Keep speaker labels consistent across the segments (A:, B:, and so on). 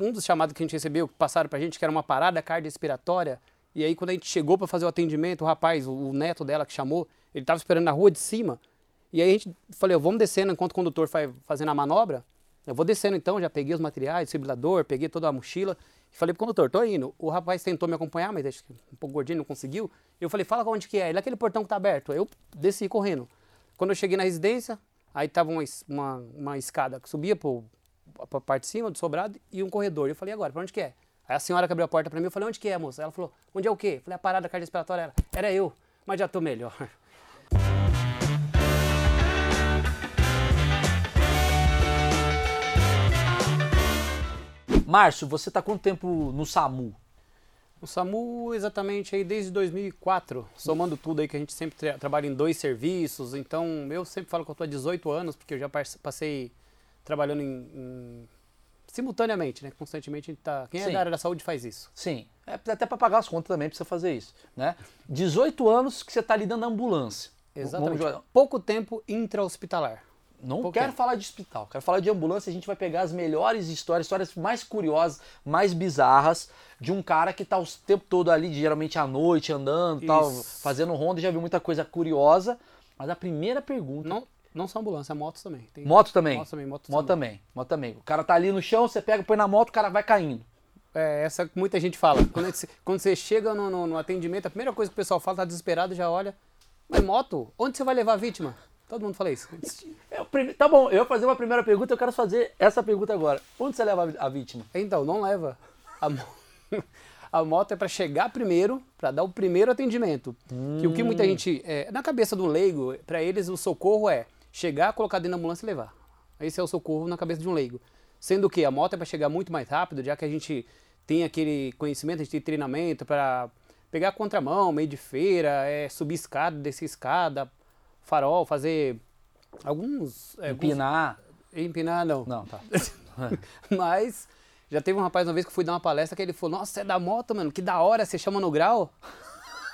A: um dos chamados que a gente recebeu, que passaram pra gente, que era uma parada cardiorrespiratória, e aí quando a gente chegou para fazer o atendimento, o rapaz, o, neto dela que chamou, ele tava esperando na rua de cima, e aí a gente falei, vamos descendo enquanto o condutor vai fazendo a manobra, eu vou descendo então, já peguei os materiais, desfibrilador, peguei toda a mochila, e falei pro condutor, tô indo. O rapaz tentou me acompanhar, mas acho que um pouco gordinho, não conseguiu. Eu falei, fala onde que é. Ele, aquele portão que tá aberto. Eu desci correndo. Quando eu cheguei na residência, aí tava uma, uma, uma escada que subia pro, pra parte de cima do sobrado e um corredor. Eu falei, agora, pra onde que é? Aí a senhora que abriu a porta pra mim, eu falei, onde que é, moça? Ela falou, onde é o quê? Eu falei, a parada cardiorrespiratória era. Era eu, mas já tô melhor.
B: Márcio, você está quanto tempo no SAMU?
A: No SAMU, exatamente aí desde 2004, somando tudo aí que a gente sempre tra trabalha em dois serviços. Então, eu sempre falo que eu estou há 18 anos, porque eu já passei trabalhando em, em simultaneamente, né? Constantemente a gente tá. Quem é Sim. da área da saúde faz isso.
B: Sim. É até para pagar as contas também precisa fazer isso, né? 18 anos que você está lidando na ambulância.
A: Exatamente. Pouco tempo intra-hospitalar.
B: Não quero falar de hospital, quero falar de ambulância. A gente vai pegar as melhores histórias, histórias mais curiosas, mais bizarras, de um cara que tá o tempo todo ali, geralmente à noite, andando, tal, fazendo ronda. Já viu muita coisa curiosa. Mas a primeira pergunta.
A: Não, não só ambulância, motos também.
B: Tem... Moto também?
A: Moto também, moto,
B: moto também. Moto também. O cara tá ali no chão, você pega, põe na moto, o cara vai caindo.
A: É, essa que muita gente fala. Quando, você, quando você chega no, no, no, atendimento, a primeira coisa que o pessoal fala, tá desesperado, já olha. Mas moto, onde você vai levar a vítima? Todo mundo fala isso.
B: É, tá bom, eu vou fazer uma primeira pergunta, eu quero fazer essa pergunta agora. Onde você leva a vítima?
A: Então, não leva. A, a moto é para chegar primeiro, para dar o primeiro atendimento. Hum. Que o que muita hum. gente. É, na cabeça do leigo, para eles o socorro é chegar, colocar dentro da ambulância e levar. Esse é o socorro na cabeça de um leigo. Sendo que a moto é para chegar muito mais rápido, já que a gente tem aquele conhecimento, a gente tem treinamento para pegar a contramão, meio de feira, é, subir escada, descer escada, farol, fazer alguns.
B: É, empinar.
A: Alguns, empinar, não.
B: Não, tá.
A: Mas já teve um rapaz uma vez que fui dar uma palestra que ele falou: Nossa, é da moto, mano, que da hora, você chama no grau?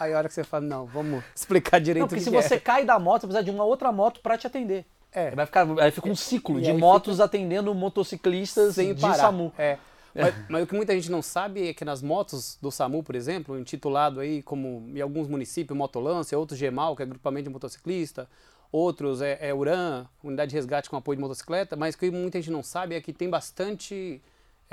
A: Aí a hora que você fala: Não, vamos explicar direito. Não,
B: porque se você é. cai da moto, você precisa de uma outra moto para te atender. É. Vai ficar, aí fica um ciclo e de motos fica... atendendo motociclistas Sem de parar. SAMU.
A: É. Mas, mas, o que muita gente não sabe é que nas motos do SAMU, por exemplo, intitulado aí como em alguns municípios Motolância, outros GEMAL, que é agrupamento de motociclista, outros é, é URAN, Unidade de Resgate com Apoio de Motocicleta, mas o que muita gente não sabe é que tem bastante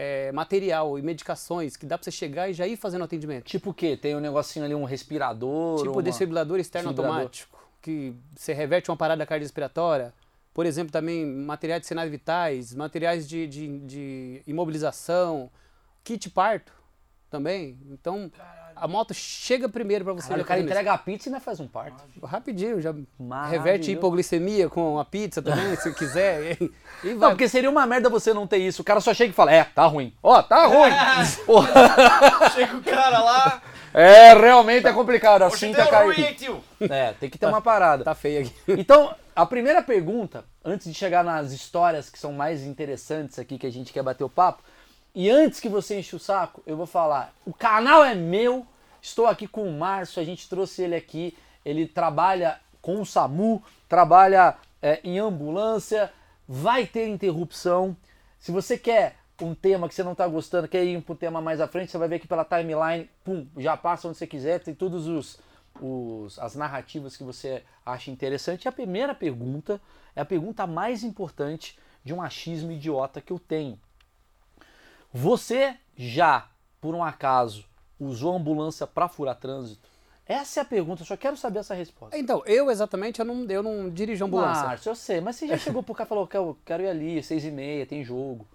A: é, material e medicações que dá para você chegar e já ir fazendo atendimento.
B: Tipo o quê? Tem um negocinho ali, um respirador?
A: Tipo uma... desfibrilador externo desfibrilador. automático, que você reverte uma parada cardiorrespiratória, por exemplo, também materiais de sinais vitais, materiais de, de, de imobilização, kit parto também. Então, a moto chega primeiro para você.
B: Caralho, o cara entrega a pizza e ainda faz um parto.
A: Rapidinho, já reverte hipoglicemia com a pizza também, se quiser. E,
B: e vai. Não, porque seria uma merda você não ter isso. O cara só chega e fala, é, tá ruim. Ó, oh, tá ruim.
C: chega o cara lá...
B: É, realmente é complicado. A cinta caiu. É, tem que ter uma parada.
A: Tá feio aqui.
B: Então, a primeira pergunta, antes de chegar nas histórias que são mais interessantes aqui que a gente quer bater o papo, e antes que você enche o saco, eu vou falar: o canal é meu, estou aqui com o Márcio, a gente trouxe ele aqui, ele trabalha com o SAMU, trabalha é, em ambulância, vai ter interrupção. Se você quer um tema que você não está gostando, quer ir para um tema mais à frente, você vai ver aqui pela timeline, pum, já passa onde você quiser, tem todos os os, as narrativas que você acha interessante. E a primeira pergunta é a pergunta mais importante de um achismo idiota que eu tenho. Você já, por um acaso, usou ambulância para furar trânsito? Essa é a pergunta, eu só quero saber essa resposta.
A: Então, eu exatamente, eu não, eu não dirijo ambulância.
B: Márcio, eu sei, mas você já chegou pro cara e falou, quero, quero ir ali, seis e meia, tem jogo.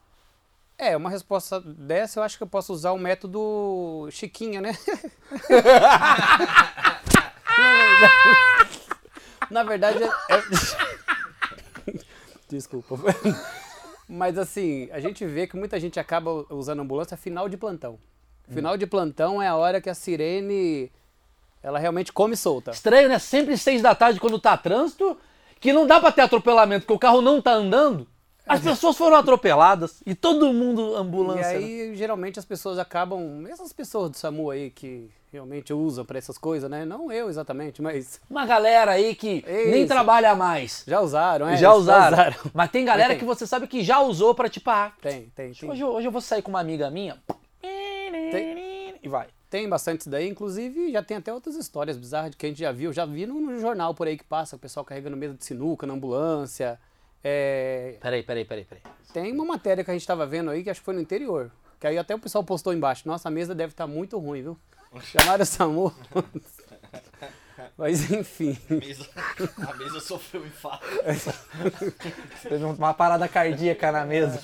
A: É, uma resposta dessa eu acho que eu posso usar o método Chiquinha, né? Na verdade, é... é desculpa. Mas assim, a gente vê que muita gente acaba usando ambulância final de plantão. Final de plantão é a hora que a sirene ela realmente come solta.
B: Estranho, né? Sempre seis da tarde quando tá trânsito, que não dá para ter atropelamento, porque o carro não tá andando. As pessoas foram atropeladas e todo mundo
A: E
B: ambulância. né?
A: aí, geralmente, as pessoas acabam. Essas pessoas do SAMU aí que realmente usam pra essas coisas, né? Não eu exatamente, mas
B: Uma galera aí que nem
A: Isso.
B: trabalha mais.
A: já usaram, é?
B: já usaram.
A: usaram.
B: Mas tem galera
A: tem.
B: que você sabe que já usou pra tipo, ah,
A: Tem, tem, tem.
B: hoje, eu- hoje eu vou sair com uma amiga minha. E vai.
A: Tem bastante isso daí, inclusive já tem até outras histórias bizarras que a gente já viu. Já vi no, no jornal por aí que passa, o pessoal carregando mesa de sinuca na ambulância. É,
B: Peraí, peraí, peraí, peraí.
A: Tem uma matéria que a gente tava vendo aí que acho que foi no interior. Que aí até o pessoal postou embaixo. Nossa, a mesa deve estar muito ruim, viu? Chamaram o SAMU. Mas enfim.
C: A mesa, a mesa sofreu um infarto.
B: Teve uma parada cardíaca na mesa.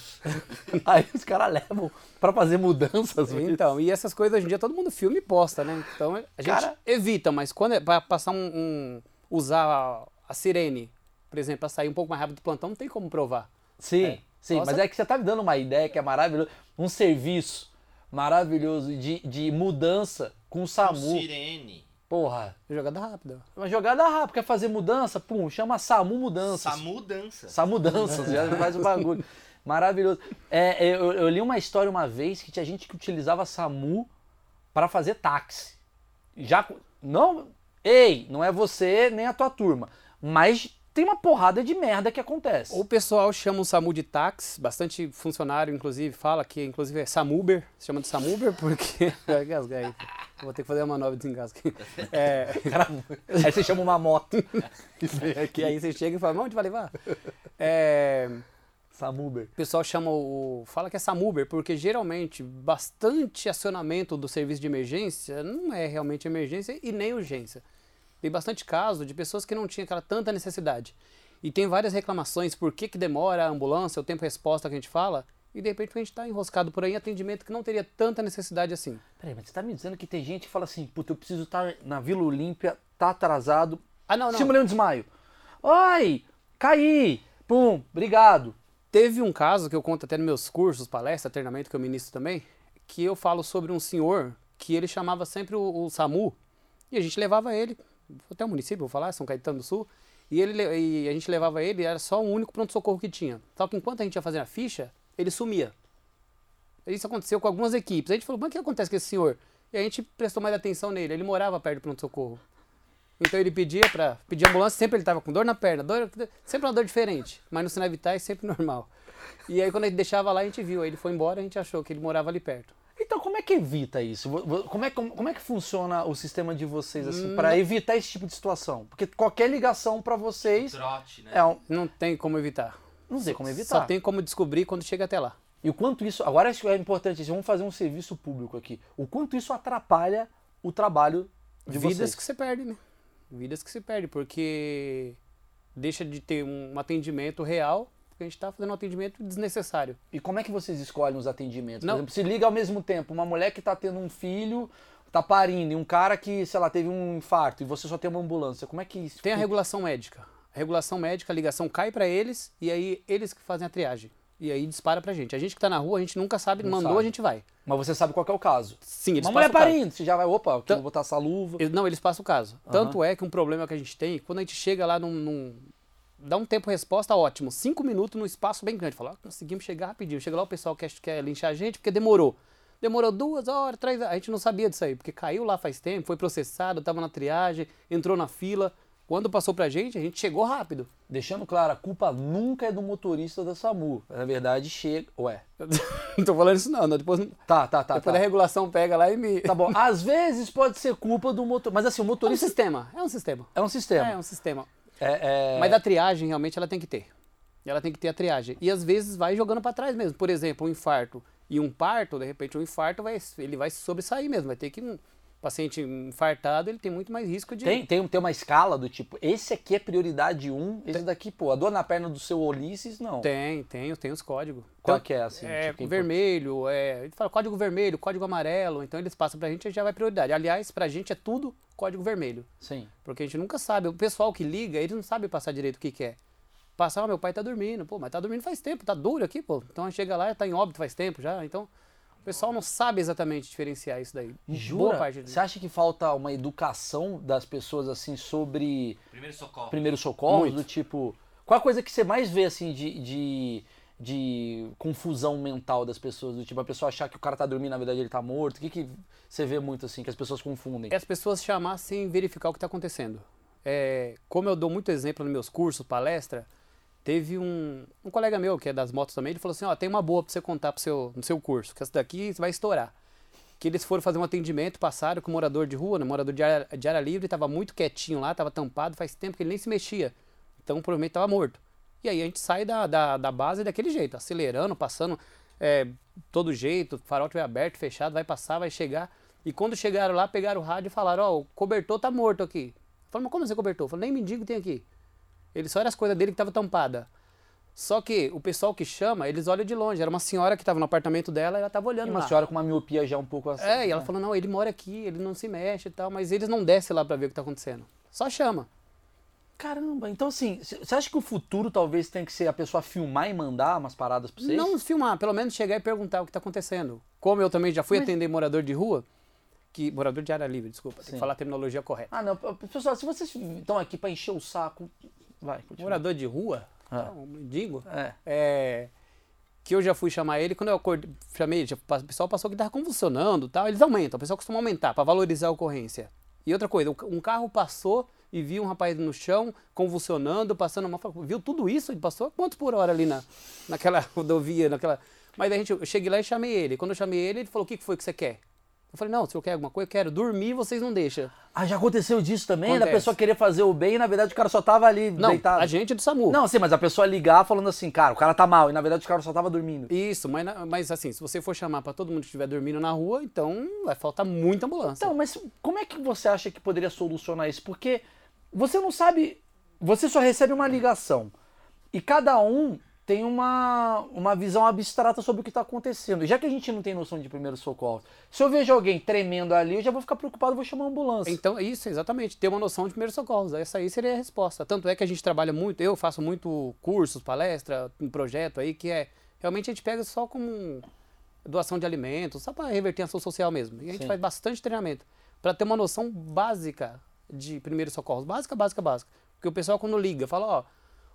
B: Aí os caras levam pra fazer mudanças.
A: Então, e essas coisas hoje em dia todo mundo filma e posta, né? Então a gente
B: Cara-
A: evita, mas quando é pra passar um, um- usar a, a sirene, por exemplo, pra sair um pouco mais rápido do plantão, não tem como provar.
B: Sim, sim.
A: Nossa.
B: Mas é que você tá me dando uma ideia que é maravilhoso. Um serviço maravilhoso de, de mudança com o SAMU.
C: Sirene.
B: Porra.
A: Jogada rápida.
B: Uma jogada rápida, quer fazer mudança? Pum, chama SAMU Mudanças.
C: Samu dança.
B: SAMU Mudanças, já faz o bagulho. Maravilhoso. É, eu, eu li uma história uma vez que tinha gente que utilizava SAMU para fazer táxi. Já. Não. Ei, não é você nem a tua turma. Mas tem uma porrada de merda que acontece.
A: O pessoal chama o SAMU de táxi, bastante funcionário, inclusive, fala que inclusive é SAMUber, se chama de SAMUber porque. Vai engasgar aí. Vou ter que fazer uma nova desengasga. É,
B: aí você chama uma moto.
A: que aí você chega e fala, onde vai levar? É,
B: Samuber.
A: O pessoal chama o. fala que é SAMUber, porque geralmente bastante acionamento do serviço de emergência não é realmente emergência e nem urgência. Tem bastante caso de pessoas que não tinham aquela tanta necessidade. E tem várias reclamações, por que, que demora a ambulância, o tempo resposta que a gente fala, e de repente a gente está enroscado por aí em atendimento que não teria tanta necessidade assim.
B: Peraí, mas você tá me dizendo que tem gente que fala assim, puta, eu preciso estar na Vila Olímpia, tá atrasado.
A: Ah, não, não.
B: Simulei um desmaio. Oi, caí. Pum, obrigado.
A: Teve um caso que eu conto até nos meus cursos, palestra, treinamento que eu ministro também, que eu falo sobre um senhor que ele chamava sempre o, o SAMU e a gente levava ele até o município, vou falar, São Caetano do Sul, e, ele, le- e a gente levava ele, era só o único pronto-socorro que tinha. Só que enquanto a gente ia fazer a ficha, ele sumia. Isso aconteceu com algumas equipes. A gente falou, mas o que acontece com esse senhor? E a gente prestou mais atenção nele, ele morava perto do pronto-socorro. Então ele pedia para pedir ambulância, sempre ele tava com dor na perna, dor, sempre uma dor diferente, mas no sinal vitais sempre normal. E aí quando gente deixava lá, a gente viu, aí ele foi embora, a gente achou que ele morava ali perto.
B: Então, como é que evita isso? Como é, como, como é que funciona o sistema de vocês, assim, pra evitar esse tipo de situação? Porque qualquer ligação pra vocês
C: Trote, né?
B: é um...
A: Não tem como evitar.
B: Não tem como
A: Só
B: evitar.
A: tem como descobrir quando chega até lá.
B: E o quanto isso... Agora isso é importante, vamos fazer um serviço público aqui. O quanto isso atrapalha o trabalho de
A: Vidas
B: vocês.
A: que você perde, né? Vidas que se perde, porque deixa de ter um atendimento real, porque a gente está fazendo um atendimento desnecessário.
B: E como é que vocês escolhem os atendimentos?
A: Não.
B: Por exemplo, se liga ao mesmo tempo uma mulher que tá tendo um filho, tá parindo, e um cara que, sei lá, teve um infarto, e você só tem uma ambulância. Como é que isso
A: Tem a regulação médica. A regulação médica, a ligação cai para eles e aí eles que fazem a triagem. E aí dispara pra gente. A gente que tá na rua, a gente nunca sabe,
B: Não
A: mandou,
B: sabe.
A: a gente vai.
B: Mas você sabe qual que é o caso.
A: Sim, eles
B: Uma mulher parindo, você já vai, opa, eu vou botar essa luva.
A: Eles- Não, eles passam o caso. Tanto é que um problema que a gente tem, quando a gente chega lá num. num- dá um tempo resposta ótimo, cinco minutos num espaço bem grande. Fala, ó, conseguimos chegar rapidinho. Chega lá, o pessoal quer, quer linchar a gente porque demorou. Demorou duas horas, três horas. A gente não sabia disso aí, porque caiu lá faz tempo, foi processado, tava na triagem, entrou na fila. Quando passou pra gente, a gente chegou rápido.
B: Deixando claro, a culpa nunca é do motorista da SAMU. Na verdade, chega. Ué.
A: não tô falando isso não, não. Depois,
B: Tá, tá, tá.
A: depois
B: tá.
A: da regulação pega lá e me.
B: Tá bom. Às vezes pode ser culpa do motor. Mas assim, o
A: É um
B: motorista
A: sistema, é um sistema.
B: é um sistema.
A: É um sistema.
B: É, é-
A: Mas da triagem, realmente, ela tem que ter. Ela tem que ter a triagem. E às vezes vai jogando pra trás mesmo. Por exemplo, um infarto e um parto, de repente um infarto vai, ele vai sobressair mesmo. Vai ter que paciente infartado, ele tem muito mais risco de
B: Tem, tem, tem uma escala do tipo, esse aqui é prioridade 1, esse daqui, pô, a dor na perna do seu Ulisses, não.
A: Tem, tem, tem os códigos.
B: Qual
A: Então,
B: que é, assim?
A: É,
B: tipo,
A: vermelho, é, ele fala código vermelho, código amarelo, então eles passam pra gente e já vai prioridade. Aliás, pra gente é tudo código vermelho,
B: Sim.
A: porque a gente nunca sabe, o pessoal que liga, eles não sabem passar direito o que que é. Passar, ah, meu pai tá dormindo, pô, mas tá dormindo faz tempo, tá duro aqui, pô. Então chega lá, tá em óbito faz tempo já, então o pessoal não sabe exatamente diferenciar isso daí. Boa
B: Jura?
A: parte
B: Você acha que falta uma educação das pessoas, assim, sobre
C: Primeiro socorro.
B: primeiros socorros?
A: Muito.
B: Do tipo, qual a coisa que você mais vê, assim, de, de, de confusão mental das pessoas? Do tipo, a pessoa achar que o cara tá dormindo, na verdade ele tá morto? O que, que você vê muito assim, que as pessoas confundem?
A: É as pessoas chamar sem verificar o que está acontecendo. É, como eu dou muito exemplo nos meus cursos, palestra, teve um, um colega meu que é das motos também, ele falou assim, ó, tem uma boa para você contar pro seu, no seu curso, que essa daqui vai estourar. Que eles foram fazer um atendimento, passaram com um morador de rua, né, morador de área, de área livre, estava muito quietinho lá, estava tampado, faz tempo que ele nem se mexia. Então provavelmente estava morto. E aí a gente sai da, da, da base daquele jeito, acelerando, passando é, todo jeito, farol tiver aberto, fechado, vai passar, vai chegar. E quando chegaram lá, pegaram o rádio e falaram, ó, o cobertor tá morto aqui. Falei, mas como você cobertor? Falei, nem mendigo tem aqui. Ele só era as coisas dele que tava tampada. Só que o pessoal que chama, eles olham de longe. Era uma senhora que estava no apartamento dela e ela estava olhando
B: E uma
A: lá.
B: senhora com uma miopia já um pouco assim.
A: É, e ela
B: né?
A: falou, não, ele mora aqui, ele não se mexe e tal, mas eles não descem lá para ver o que tá acontecendo. Só chama.
B: Caramba, então assim, você acha que o futuro talvez tenha que ser a pessoa filmar e mandar umas paradas pra vocês?
A: Não filmar, pelo menos chegar e perguntar o que tá acontecendo. Como eu também já fui
B: Mas-
A: atender morador de rua, que morador de área livre, desculpa, tem
B: Sim.
A: que falar a terminologia correta.
B: Ah, não. Pessoal, se vocês estão aqui pra encher o saco, vai, continua.
A: Morador de rua,
B: Ah.
A: um mendigo,
B: É.
A: é, que eu já fui chamar ele, quando eu acordei, chamei, já, o pessoal passou que tava convulsionando tal, eles aumentam, o pessoal costuma aumentar para valorizar a ocorrência. E outra coisa, um carro passou e viu um rapaz no chão, convulsionando, passando mal, falou, viu tudo isso? Ele passou quantos por hora ali na, naquela rodovia, naquela... Mas a gente, eu cheguei lá e chamei ele, quando eu chamei ele, ele falou, o que que foi que você quer? Eu falei, não, se eu quer alguma coisa, eu quero dormir, vocês não deixam.
B: Ah, já aconteceu disso também? Da
A: Acontece.
B: pessoa querer fazer o bem e na verdade o cara só tava ali
A: Não,
B: deitado.
A: a gente é do SAMU.
B: Não, sim, mas a pessoa ligar falando assim, cara, o cara tá mal, e na verdade o cara só tava dormindo.
A: Isso, mas, mas assim, se você for chamar para todo mundo que estiver dormindo na rua, então vai faltar muita ambulância.
B: Então, mas como é que você acha que poderia solucionar isso? Porque você não sabe, você só recebe uma ligação e cada um tem uma, uma visão abstrata sobre o que está acontecendo. Já que a gente não tem noção de primeiro socorro, se eu vejo alguém tremendo ali, eu já vou ficar preocupado, vou chamar a ambulância.
A: Então, isso, exatamente, ter uma noção de primeiros socorros. Essa aí seria a resposta. Tanto é que a gente trabalha muito, eu faço muito cursos, palestra, um projeto aí que é. Realmente a gente pega só como doação de alimentos, só para reverter a ação social mesmo. E a gente
B: Sim.
A: faz bastante treinamento para ter uma noção básica de primeiros socorros. Básica, básica, básica. Porque o pessoal quando liga, fala, ó,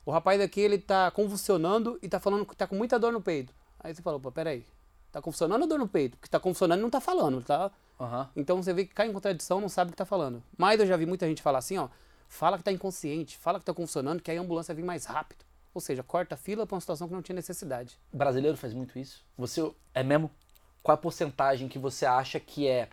A: o rapaz aqui ele tá convulsionando e tá falando que tá com muita dor no peito. Aí você fala, opa, peraí. Tá convulsionando ou dor no peito? Porque tá convulsionando e não tá falando, tá?
B: Aham.
A: Então você vê que cai em contradição, não sabe o que tá falando. Mas eu já vi muita gente falar assim, ó, fala que tá inconsciente, fala que tá funcionando, que aí a ambulância vem mais rápido. Ou seja, corta a fila pra uma situação que não tinha necessidade.
B: O brasileiro faz muito isso? Você é mesmo? Qual a porcentagem que você acha que é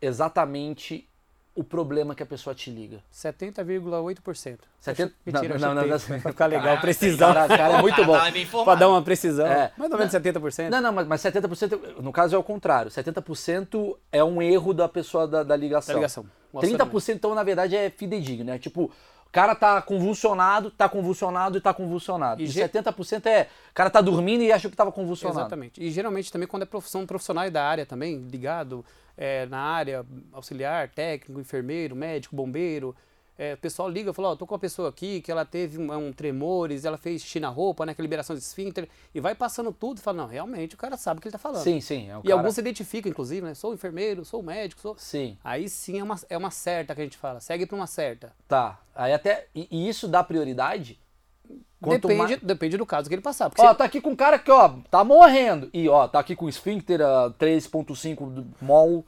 B: exatamente o problema que a pessoa te liga?
A: 70,8%.
B: 70?
A: Mentira,
B: Não, não, não, não.
A: Pra ficar legal,
C: Caraca,
A: precisão.
B: Cara, cara, é muito bom.
C: Tá
A: pra dar uma precisão.
B: É.
A: Mais ou menos 70%.
B: Não, não, mas, mas 70%, no caso é o contrário. 70% é um erro da pessoa da, da ligação.
A: Da ligação. O
B: 30% então, na verdade, é fidedigno, né? Tipo, cara tá convulsionado, tá convulsionado e tá convulsionado.
A: E
B: E,
A: ge-
B: 70% é, o cara tá dormindo e achou que tava convulsionado.
A: Exatamente. E geralmente também quando é profissão profissionais da área também, ligado é, na área auxiliar, técnico, enfermeiro, médico, bombeiro, é, o pessoal liga e fala, ó, tô com uma pessoa aqui que ela teve um, um tremores, ela fez xixi na roupa, né, que é liberação de esfíncter, e vai passando tudo e fala, não, realmente o cara sabe o que ele tá falando.
B: Sim, sim. É
A: E
B: cara...
A: alguns se identificam, inclusive, né? Sou enfermeiro, sou médico, sou.
B: Sim,
A: Aí sim é uma, é uma certa que a gente fala. Segue pra uma certa.
B: tá. Aí até... E, e isso dá prioridade? Quanto
A: Depende, depende do caso que ele passar.
B: Ó,
A: se-
B: tá aqui com um cara que, ó, tá morrendo. E, ó, tá aqui com esfíncter ah, 3.5 do mol.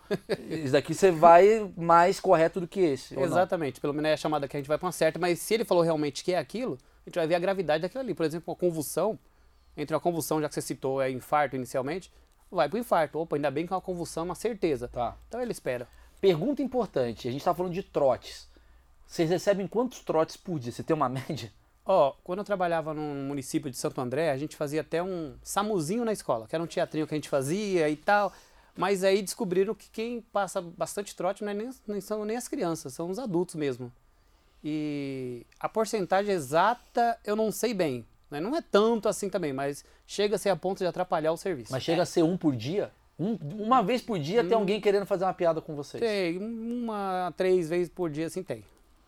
B: Isso daqui você vai mais correto do que esse.
A: Exatamente, pelo menos é a chamada que a gente vai pra uma certa, mas se ele falou realmente que é aquilo, a gente vai ver a gravidade daquilo ali. Por exemplo, uma convulsão, entre uma convulsão, já que você citou, é infarto inicialmente, vai pro infarto. Opa, ainda bem que é uma convulsão, uma certeza.
B: Tá.
A: Então ele espera.
B: Pergunta importante, a gente tá falando de trotes. Vocês recebem quantos trotes por dia? Você tem uma média?
A: Ó, quando eu trabalhava no município de Santo André, a gente fazia até um samuzinho na escola, que era um teatrinho que a gente fazia e tal. Mas aí descobriram que quem passa bastante trote não, é nem, nem são nem as crianças, são os adultos mesmo. E a porcentagem exata eu não sei bem. né? Não é tanto assim também, mas chega a ser a ponto de atrapalhar o serviço.
B: Mas chega a ser um por dia? Um- uma vez por dia tem alguém querendo fazer uma piada com vocês.
A: Tem uma, três vezes por dia assim tem.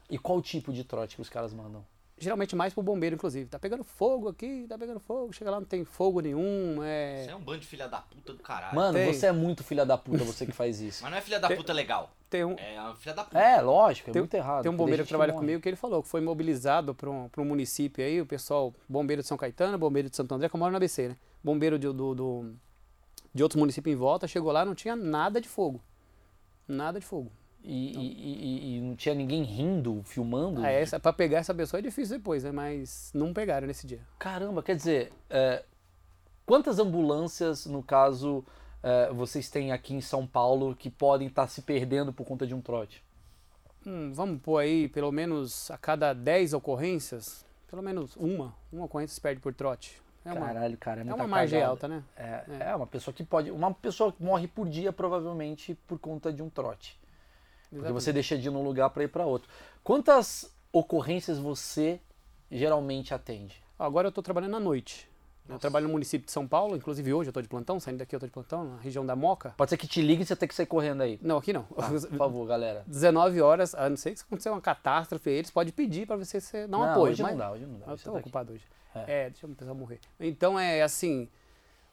B: E qual tipo de trote que os caras mandam?
A: Geralmente mais pro bombeiro, inclusive. Tá pegando fogo aqui, tá pegando fogo, chega lá, não tem fogo nenhum, é...
C: Você é um bando de filha da puta do caralho.
B: Mano,
A: Tem.
B: você é muito filha da puta, você que faz isso.
C: Mas não é filha da puta legal.
A: Tem um,
C: É uma filha da puta.
B: É, lógico, é
A: Tem-
B: muito errado.
A: Tem um bombeiro
B: tem
A: que trabalha
B: morre.
A: comigo que ele falou que foi mobilizado para um, pra um município aí, o pessoal, bombeiro de São Caetano, bombeiro de Santo André, que eu moro na ABC, né? Bombeiro de, do, do- de outros municípios em volta, chegou lá não tinha nada de fogo. Nada de fogo.
B: E, e- e- e não tinha ninguém rindo, filmando?
A: Ah, essa, pra pegar essa pessoa é difícil depois, né? Mas não pegaram nesse dia.
B: Caramba, quer dizer, é, quantas ambulâncias, no caso, é, vocês têm aqui em São Paulo que podem estar se perdendo por conta de um trote?
A: Hum, vamos pôr aí, pelo menos a cada 10 ocorrências, pelo menos uma, uma ocorrência se perde por trote. É uma,
B: Caralho, cara, é
A: é uma margem alta, né?
B: É, é uma pessoa que pode. Uma pessoa que morre por dia, provavelmente, por conta de um trote. Porque
A: Exatamente.
B: você deixa de ir num lugar para ir para outro. Quantas ocorrências você geralmente atende?
A: Agora eu estou trabalhando à noite. Eu trabalho no município de São Paulo, inclusive hoje eu estou de plantão, saindo daqui eu estou de plantão, na região da Moca.
B: Pode ser que te ligue e você tem que sair correndo aí.
A: Não, aqui não.
B: Tá, por favor, galera.
A: 19 horas, a não ser que acontecer uma catástrofe, eles podem pedir para você ser- dar um
B: não,
A: apoio.
B: hoje
A: mas
B: não dá, hoje não dá.
A: eu tô
B: tá aqui.
A: ocupado hoje.
B: É.
A: É. deixa o pessoal morrer. Então é assim,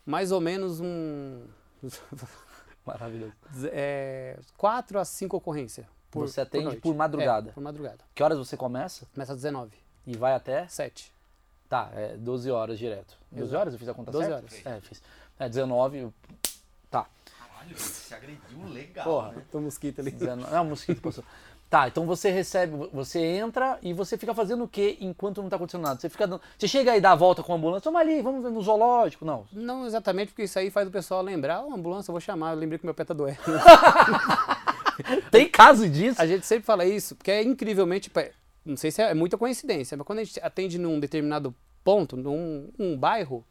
A: mais ou menos um.
B: Maravilhoso.
A: é, 4 a 5 ocorrências. Por,
B: Você atende
A: noite.
B: por madrugada?
A: É, por madrugada.
B: Que horas você começa?
A: Começa às 19.
B: E vai até?
A: 7.
B: Tá, é 12 horas direto. 12
A: Exato.
B: horas? Eu fiz a conta
A: 12
B: certa?
A: horas.
B: É, fiz. É, 19. eu- Tá.
C: Caralho, você agrediu legal.
B: Porra.
C: né?
A: Tem um mosquito ali.
B: 19. Não, mosquito passou. Tá, então você recebe, você entra e você fica fazendo o quê enquanto não tá acontecendo nada? Você fica você chega aí, dá a volta com a ambulância, vamos ali, vamos no zoológico, não.
A: Não exatamente, porque isso aí faz o pessoal lembrar, ó, ambulância, eu vou chamar, eu lembrei que meu pé tá doendo.
B: Tem caso disso?
A: A gente sempre fala isso, porque é incrivelmente. Não sei se é, é muita coincidência, mas quando a gente atende num determinado ponto, num um bairro,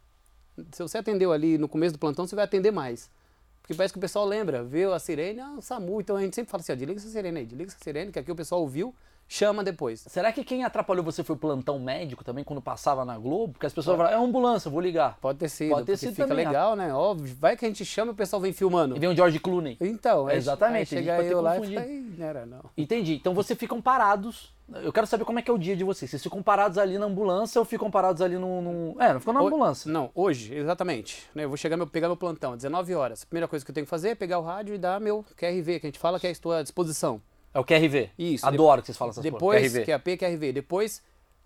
A: se você atendeu ali no começo do plantão, você vai atender mais. Porque parece que o pessoal lembra, viu a sirene, ah, o SAMU. Então a gente sempre fala assim: ó, desliga essa sirene aí, desliga essa sirene, que aqui o pessoal ouviu, chama depois.
B: Será que quem atrapalhou você foi o plantão médico também, quando passava na Globo? Porque as pessoas falam, é ambulância, vou ligar.
A: Pode ter sido,
B: Pode ter sido
A: fica
B: também,
A: legal, né? Óbvio, vai que a gente chama e o pessoal vem filmando.
B: E vem o George Clooney.
A: Então, aí-
B: Exatamente,
A: aí chega eu lá e
B: confundido.
A: fala, "Ih, não era não.
B: Entendi. Então vocês ficam parados. Eu quero saber como é que é o dia de vocês. Vocês ficam parados ali na ambulância ou ficam parados ali no. no... É, não ficam na
A: Ho-
B: ambulância.
A: Não, hoje, exatamente. né, eu vou chegar meu, pegar meu plantão, 19 horas. A primeira coisa que eu tenho que fazer é pegar o rádio e dar meu QRV, que a gente fala que é estou à disposição.
B: É o QRV.
A: Isso.
B: Adoro que vocês falam essas
A: Depois,
B: coisas. QRV.
A: que é a P, QRV. Depois,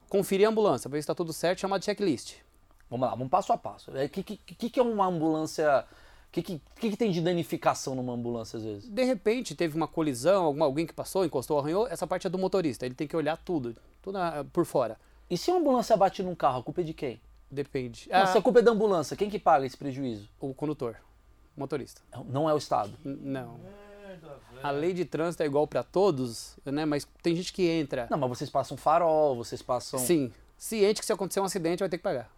A: conferir a ambulância, ver se está tudo certo, chamado checklist.
B: Vamos lá, vamos passo a passo. O que, que, que, que é uma ambulância. O que, que, que, tem de danificação numa ambulância às vezes?
A: De repente, teve uma colisão, alguma, alguém que passou, encostou, arranhou, essa parte é do motorista. Ele tem que olhar tudo, tudo ah, por fora.
B: E se uma ambulância bate num carro, a culpa é de quem?
A: Depende.
B: Não,
A: Ah,
B: se a culpa é da ambulância, quem que paga esse prejuízo?
A: O condutor, o motorista.
B: Não é o Estado.
A: N- Não. A lei de trânsito é igual para todos, né? Mas tem gente que entra,
B: Não, mas vocês passam farol, vocês passam.
A: sim, ciente que se acontecer um acidente vai ter que pagar.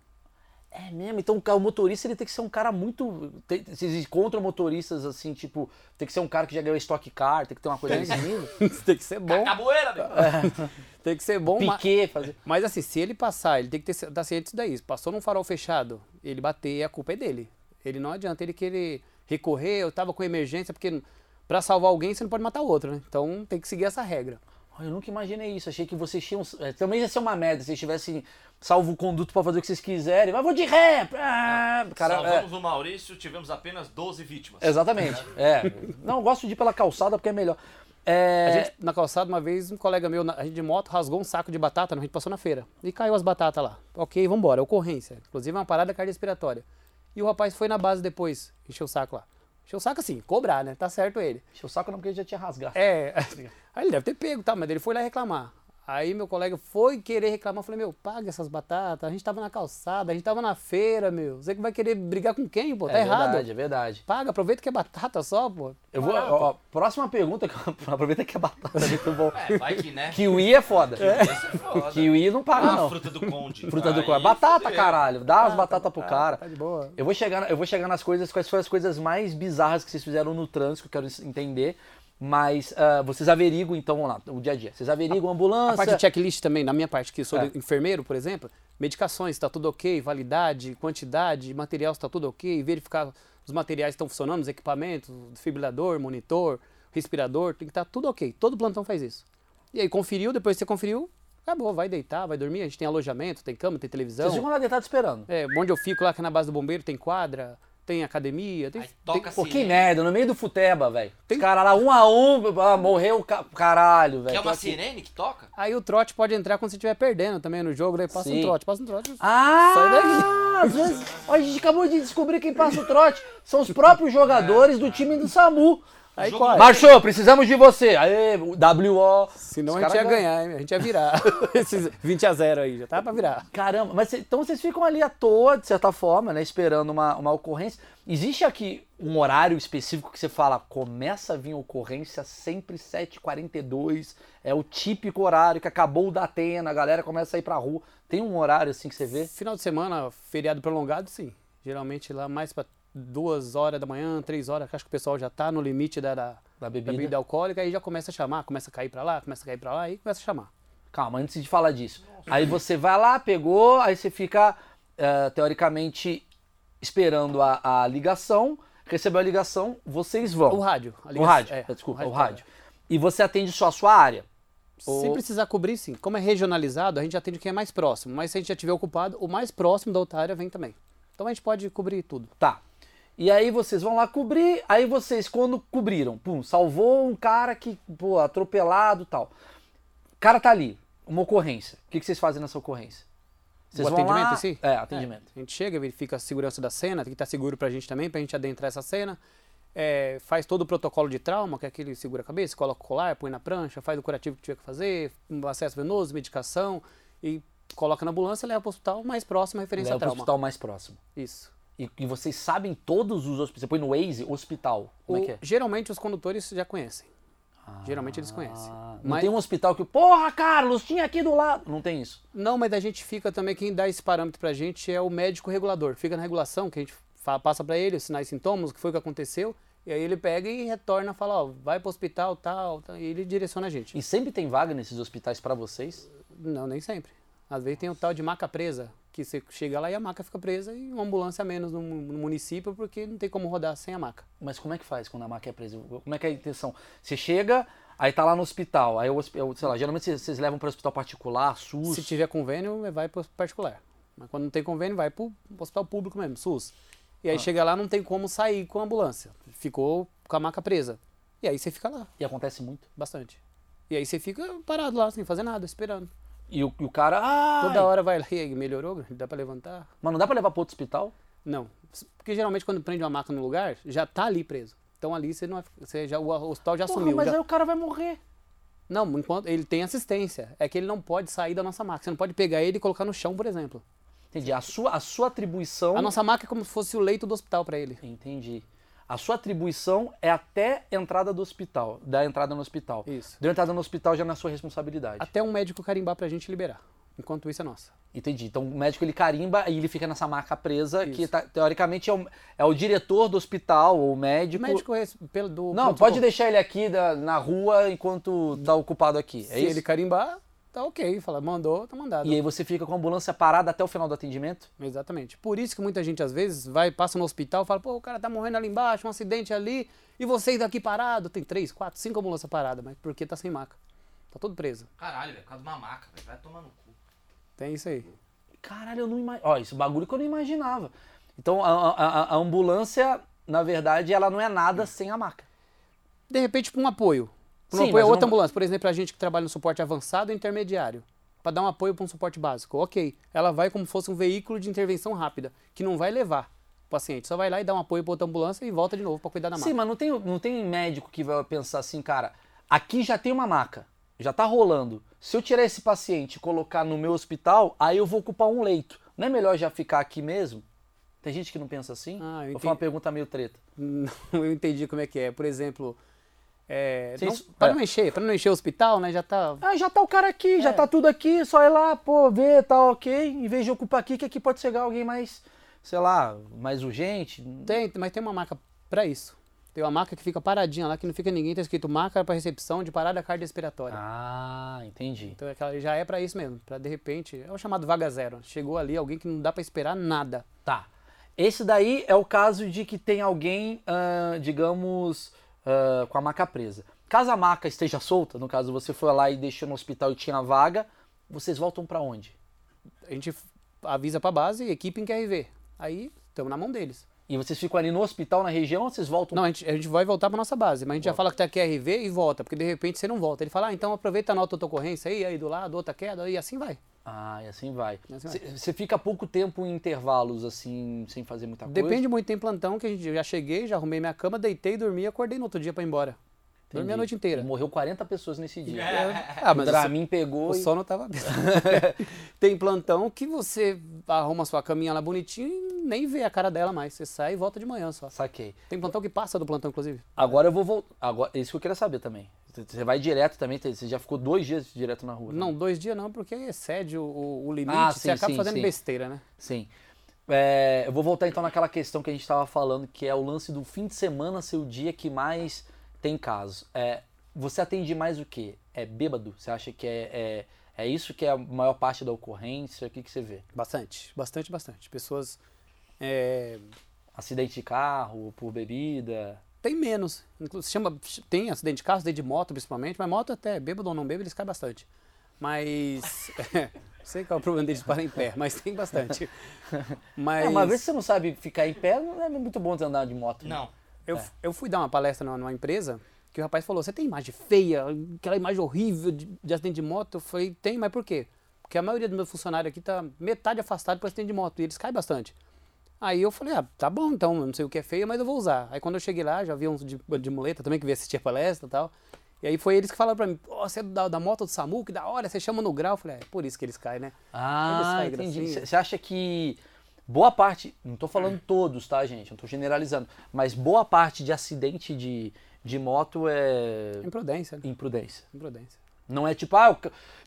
B: É mesmo, então o motorista ele tem que ser um cara muito. Tem, vocês encontram motoristas assim, tipo, tem que ser um cara que já ganhou Stock Car, tem que ter uma coisa desse nível.
A: tem que ser bom,
C: Caboeira, meu.
A: tem que ser bom,
B: Piquet, fazer.
A: Mas assim, se ele passar, ele tem que ter, estar ciente disso daí. Passou num farol fechado, ele bater, a culpa é dele. Ele não adianta ele querer recorrer, eu tava com emergência, porque pra salvar alguém você não pode matar o outro, né? Então tem que seguir essa regra.
B: Eu nunca imaginei isso, achei que vocês tinham. é, também ia ser uma merda se vocês tivessem salvo o conduto pra fazer o que vocês quiserem. Mas vou de ré! Ah, cara, é,
C: Salvamos o Maurício, tivemos apenas 12 vítimas.
B: exatamente. É. Não, eu gosto de ir pela calçada porque é melhor. É,
A: A gente, na calçada, uma vez, um colega meu, a gente de moto, rasgou um saco de batata, a gente passou na feira. E caiu as batatas lá. Ok, vambora, ocorrência. Inclusive é uma parada cardiorrespiratória. E o rapaz foi na base depois, encheu o saco lá. Encheu o saco assim, cobrar, né? Tá certo ele.
B: Encheu o saco não porque ele já tinha rasgado.
A: É, aí ele deve ter pego, tá? Mas ele foi lá reclamar. Aí meu colega foi querer reclamar, eu falei, meu, paga essas batatas, a gente tava na calçada, a gente tava na feira, meu. Você que vai querer brigar com quem, pô? Tá
B: é
A: errado.
B: verdade, é verdade.
A: Paga, aproveita que é batata só, pô.
B: Eu vou. Ó, ó, próxima pergunta, que eu- aproveita que é batata, é muito bom.
C: É, vai que, né?
B: Kiwi é foda.
C: Esse é foda.
B: Kiwi não paga,
C: Ah,
B: não.
C: fruta do conde.
B: Fruta do
C: Aí,
B: coelho. Batata,
C: fudeu.
B: caralho. Dá as batatas pro cara.
A: Tá de boa.
B: Eu vou, chegar, eu vou chegar nas coisas, quais foram as coisas mais bizarras que vocês fizeram no trânsito, que eu quero entender. Mas ah, vocês averiguam, então, vamos lá, o dia a dia. Vocês averiguam a ambulância.
A: A parte de checklist também, na minha parte, que sou
B: É.
A: enfermeiro, por exemplo, medicações, está tudo ok, validade, quantidade, material está tudo ok, verificar os materiais estão funcionando, os equipamentos, desfibrilador, monitor, respirador, tem que estar tudo ok. Todo plantão faz isso. E aí conferiu, depois que você conferiu, Acabou, vai deitar, vai dormir. A gente tem alojamento, tem cama, tem televisão.
B: Vocês ficam lá deitados esperando.
A: É, onde eu fico lá, que é na base do bombeiro, tem quadra, tem academia, tem.
C: Aí
A: tem-
C: toca
B: Pô,
C: assim.
B: que merda, no meio do futeba, velho.
A: Tem-
B: Os caras lá, um a um, ah, morreu, ca- caralho, velho.
C: Que é uma
B: aqui.
C: sirene que toca?
A: Aí o trote pode entrar quando você estiver perdendo também no jogo, daí passa
B: Sim.
A: um trote, passa um trote.
B: Ah,
A: Sai daqui.
B: às vezes, a gente acabou de descobrir quem passa o trote. São os próprios jogadores do time do SAMU.
A: Aí qual é?
B: Marchou, precisamos de você. Aê, WO.
A: Senão a gente ia ganhar, hein? a gente ia virar. Esses 20 a 0 aí, já tá pra virar.
B: Caramba, mas cê- então vocês ficam ali à toa, de certa forma, né? Esperando uma, uma ocorrência. Existe aqui um horário específico que você fala, começa a vir ocorrência sempre 7h42, é o típico horário que acabou o da Atena, a galera começa a ir pra rua. Tem um horário assim que você vê?
A: Final de semana, feriado prolongado, sim. Geralmente lá mais pra duas horas da manhã, três horas, acho que o pessoal já tá no limite da, da,
B: Da
A: da
B: bebida?
A: bebida alcoólica, aí já começa a chamar, começa a cair pra lá, começa a cair pra lá, aí começa a chamar.
B: Calma, antes de falar disso. Aí você vai lá, pegou, aí você fica, eh, teoricamente, esperando a, a ligação. Recebeu a ligação, vocês vão.
A: O rádio. a
B: O
A: ligação-
B: rádio,
A: é,
B: desculpa, o
A: tá-
B: rádio. E você atende só a sua área.
A: Se
B: Ou-
A: precisar cobrir, sim. Como é regionalizado, a gente atende quem é mais próximo. Mas se a gente já tiver ocupado, o mais próximo da outra área vem também. Então a gente pode cobrir tudo.
B: Tá. E aí vocês vão lá cobrir, aí vocês, quando cobriram, pum, salvou um cara que, pô, atropelado e tal. O cara tá ali, uma ocorrência. O que, que vocês fazem nessa ocorrência? Vocês
A: o
B: vão
A: atendimento
B: lá-
A: em si?
B: É, atendimento.
A: A gente chega, verifica a segurança da cena, tem que estar seguro pra gente também, pra gente adentrar essa cena. É, faz todo o protocolo de trauma, que é aquele segura a cabeça, coloca o colar, põe na prancha, faz o curativo que tiver que fazer, acesso venoso, medicação, e coloca na ambulância e leva pro hospital mais próximo, referência
B: Leva
A: a
B: pro
A: trauma.
B: hospital mais próximo.
A: Isso.
B: E, e vocês sabem todos os hospitais. Você põe no Waze, hospital. Como é
A: O-
B: que é?
A: Geralmente os condutores já conhecem. Geralmente eles conhecem.
B: Ah, não
A: Mas-
B: tem um hospital que, porra, Carlos, tinha aqui do lado. Não tem isso.
A: Não, mas a gente fica também, quem dá esse parâmetro pra gente é o médico regulador. Fica na regulação, que a gente passa pra ele os sinais e sintomas, o que foi que aconteceu, e aí ele pega e retorna, fala, ó, vai pro hospital, tal, tal, e ele direciona a gente.
B: E sempre tem vaga nesses hospitais pra vocês?
A: Não, nem sempre. Às vezes tem o tal de maca presa, que você chega lá e a maca fica presa e uma ambulância a menos no, no município, porque não tem como rodar sem a maca.
B: Mas como é que faz quando a maca é presa? Como é que é a intenção? Você chega, aí tá lá no hospital, aí o eu, sei lá, geralmente vocês, vocês levam para hospital particular, SUS.
A: Se tiver convênio, vai pro particular. Mas quando não tem convênio, vai pro hospital público mesmo, SUS. E
B: Ah.
A: aí chega lá, não tem como sair com a ambulância. Ficou com a maca presa. E aí você fica lá,
B: E acontece muito.
A: bastante. E aí você fica parado lá, sem fazer nada, esperando.
B: E o, e o cara, ah,
A: Toda hora vai lá e melhorou, dá pra levantar?
B: mas não dá pra levar para outro hospital?
A: Não. Porque geralmente quando prende uma maca no lugar, já tá ali preso. Então ali você não você já, o hospital já
B: Porra,
A: assumiu.
B: mas
A: já-
B: aí o cara vai morrer.
A: Não, enquanto ele tem assistência. É que ele não pode sair da nossa maca. Você não pode pegar ele e colocar no chão, por exemplo.
B: Entendi. A sua, a sua atribuição.
A: A nossa maca é como se fosse o leito do hospital pra ele.
B: Entendi. A sua atribuição é até a entrada do hospital, da entrada no hospital.
A: Isso.
B: Deu entrada no hospital já na sua responsabilidade.
A: Até um médico carimbar pra gente liberar. Enquanto isso é nossa.
B: Entendi. Então o médico ele carimba e ele fica nessa marca presa, que
A: Isso.
B: tá- teoricamente é o, é o diretor do hospital, ou o
A: O
B: médico.
A: médico res- pelo do
B: Não, pode deixar ele aqui da- na rua enquanto tá ocupado aqui. É
A: Se
B: isso?
A: ele carimbar, tá ok. Fala, mandou, tá mandado.
B: E aí você fica com a ambulância parada até o final do atendimento?
A: Exatamente. Por isso que muita gente às vezes vai, passa no hospital, fala, pô, o cara tá morrendo ali embaixo, um acidente ali, e vocês daqui parado, tem três, quatro, cinco ambulâncias paradas, mas porque tá sem maca. Tá todo preso.
C: Caralho, velho, por causa de uma maca, velho. Vai tomar no cu.
A: Tem isso aí.
B: Caralho, eu não imaginava. Ó, isso é bagulho que eu não imaginava. Então a, a- a- ambulância, na verdade, ela não é nada sem a maca.
A: De repente, pra um apoio. Um
B: Sim,
A: apoio a outra
B: não-
A: ambulância. Por exemplo, a gente que trabalha no suporte avançado e intermediário. Pra dar um apoio pra um suporte básico. Ok. Ela vai como se fosse um veículo de intervenção rápida, que não vai levar o paciente. Só vai lá e dá um apoio pra outra ambulância e volta de novo pra cuidar da maca.
B: Sim, mas não tem, não tem médico que vai pensar assim, cara, aqui já tem uma maca, já tá rolando. Se eu tirar esse paciente e colocar no meu hospital, aí eu vou ocupar um leito. Não é melhor já ficar aqui mesmo? Tem gente que não pensa assim?
A: Ah, eu
B: foi uma pergunta meio treta?
A: Não, eu entendi como é que é. Por exemplo, é,
B: Sim,
A: não,
B: isso-
A: para
B: é.
A: não encher, para não encher o hospital, né? Já tá.
B: Ah, já tá o cara aqui, já
A: É.
B: tá tudo aqui, só ir lá, pô, ver, tá ok. Em vez de ocupar aqui, que aqui pode chegar alguém mais, sei lá, mais urgente.
A: Tem, mas tem uma marca pra isso. Tem uma marca que fica paradinha lá, que não fica ninguém, tá escrito marca para recepção de parada cardiorrespiratória.
B: Ah, entendi.
A: Então é aquela- já é pra isso mesmo, Pra de repente, é o chamado vaga zero. Chegou ali alguém que não dá pra esperar nada.
B: Tá. Esse daí é o caso de que tem alguém, ah, digamos, ah, com a maca presa. Caso a maca esteja solta, no caso você foi lá e deixou no hospital e tinha vaga, vocês voltam pra onde?
A: A gente avisa pra base, equipe em QRV. Aí, estamos na mão deles.
B: E vocês ficam ali no hospital, na região, ou vocês voltam?
A: Não, a gente, a gente vai voltar pra nossa base, mas a gente já fala que tá QRV e volta, porque de repente você não volta. Ele fala, ah, então aproveita a nota da ocorrência aí, aí do lado, outra queda, e assim vai.
B: Ah, e assim vai.
A: E assim.
B: Você fica pouco tempo em intervalos, assim, sem fazer muita coisa?
A: Depende muito, tem plantão que a gente eu já cheguei, já arrumei minha cama, deitei, dormi, acordei no outro dia pra ir embora. Dormi
B: Entendi.
A: a noite inteira.
B: Morreu 40 pessoas nesse dia.
A: Ah,
B: o
A: mas o,
B: Dramin pegou
A: o
B: e...
A: sono tava bem. tem plantão que você arruma sua caminha lá bonitinho e nem vê a cara dela mais. Você sai e volta de manhã só.
B: Saquei.
A: Tem plantão que passa do plantão, inclusive.
B: Agora eu vou voltar. Agora, isso que eu queria saber também. Você vai direto também? Você já ficou dois dias direto na rua?
A: Não, dois dias não, porque excede o, o- limite,
B: Ah,
A: você
B: sim,
A: acaba
B: sim,
A: fazendo
B: sim.
A: besteira, né?
B: Sim. É, eu vou voltar então naquela questão que a gente estava falando, que é o lance do fim de semana ser o dia que mais tem casos. É, você atende mais o quê? É bêbado? Você acha que é, é, é isso que é a maior parte da ocorrência? O que, que você vê?
A: Bastante, bastante, bastante. Pessoas. é,
B: Acidente de carro, por bebida?
A: Tem menos. Inclusive, chama, tem acidente de carro, acidente de moto principalmente, mas moto até, bêbado ou não bêbado, eles caem bastante. Mas. sei qual é o problema deles parar em pé, mas tem bastante. Mas.
B: É, uma vez que você não sabe ficar em pé, não é muito bom você andar de moto. né?
C: Não.
A: Eu, eu fui dar uma palestra numa, numa empresa que o rapaz falou: Você tem imagem feia, aquela imagem horrível de, de acidente de moto? Eu falei: Tem, mas por quê? Porque a maioria dos meus funcionários aqui tá metade afastado por acidente de moto e eles caem bastante. Aí eu falei: Ah, tá bom, então, eu não sei o que é feio, mas eu vou usar. Aí quando eu cheguei lá, já vi uns de, de muleta também que veio assistir a palestra e tal. E aí foi eles que falaram pra mim: Pô, você é da, da moto do SAMU, que da hora, você chama no grau. Eu falei: É por isso que eles caem, né?
B: Ah,
A: Eles fazem
B: entendi. Você acha que boa parte, não tô falando todos, tá, gente? Não tô generalizando, mas boa parte de acidente de, de moto é
A: Imprudência, né?
B: imprudência.
A: Imprudência.
B: Não é tipo, ah,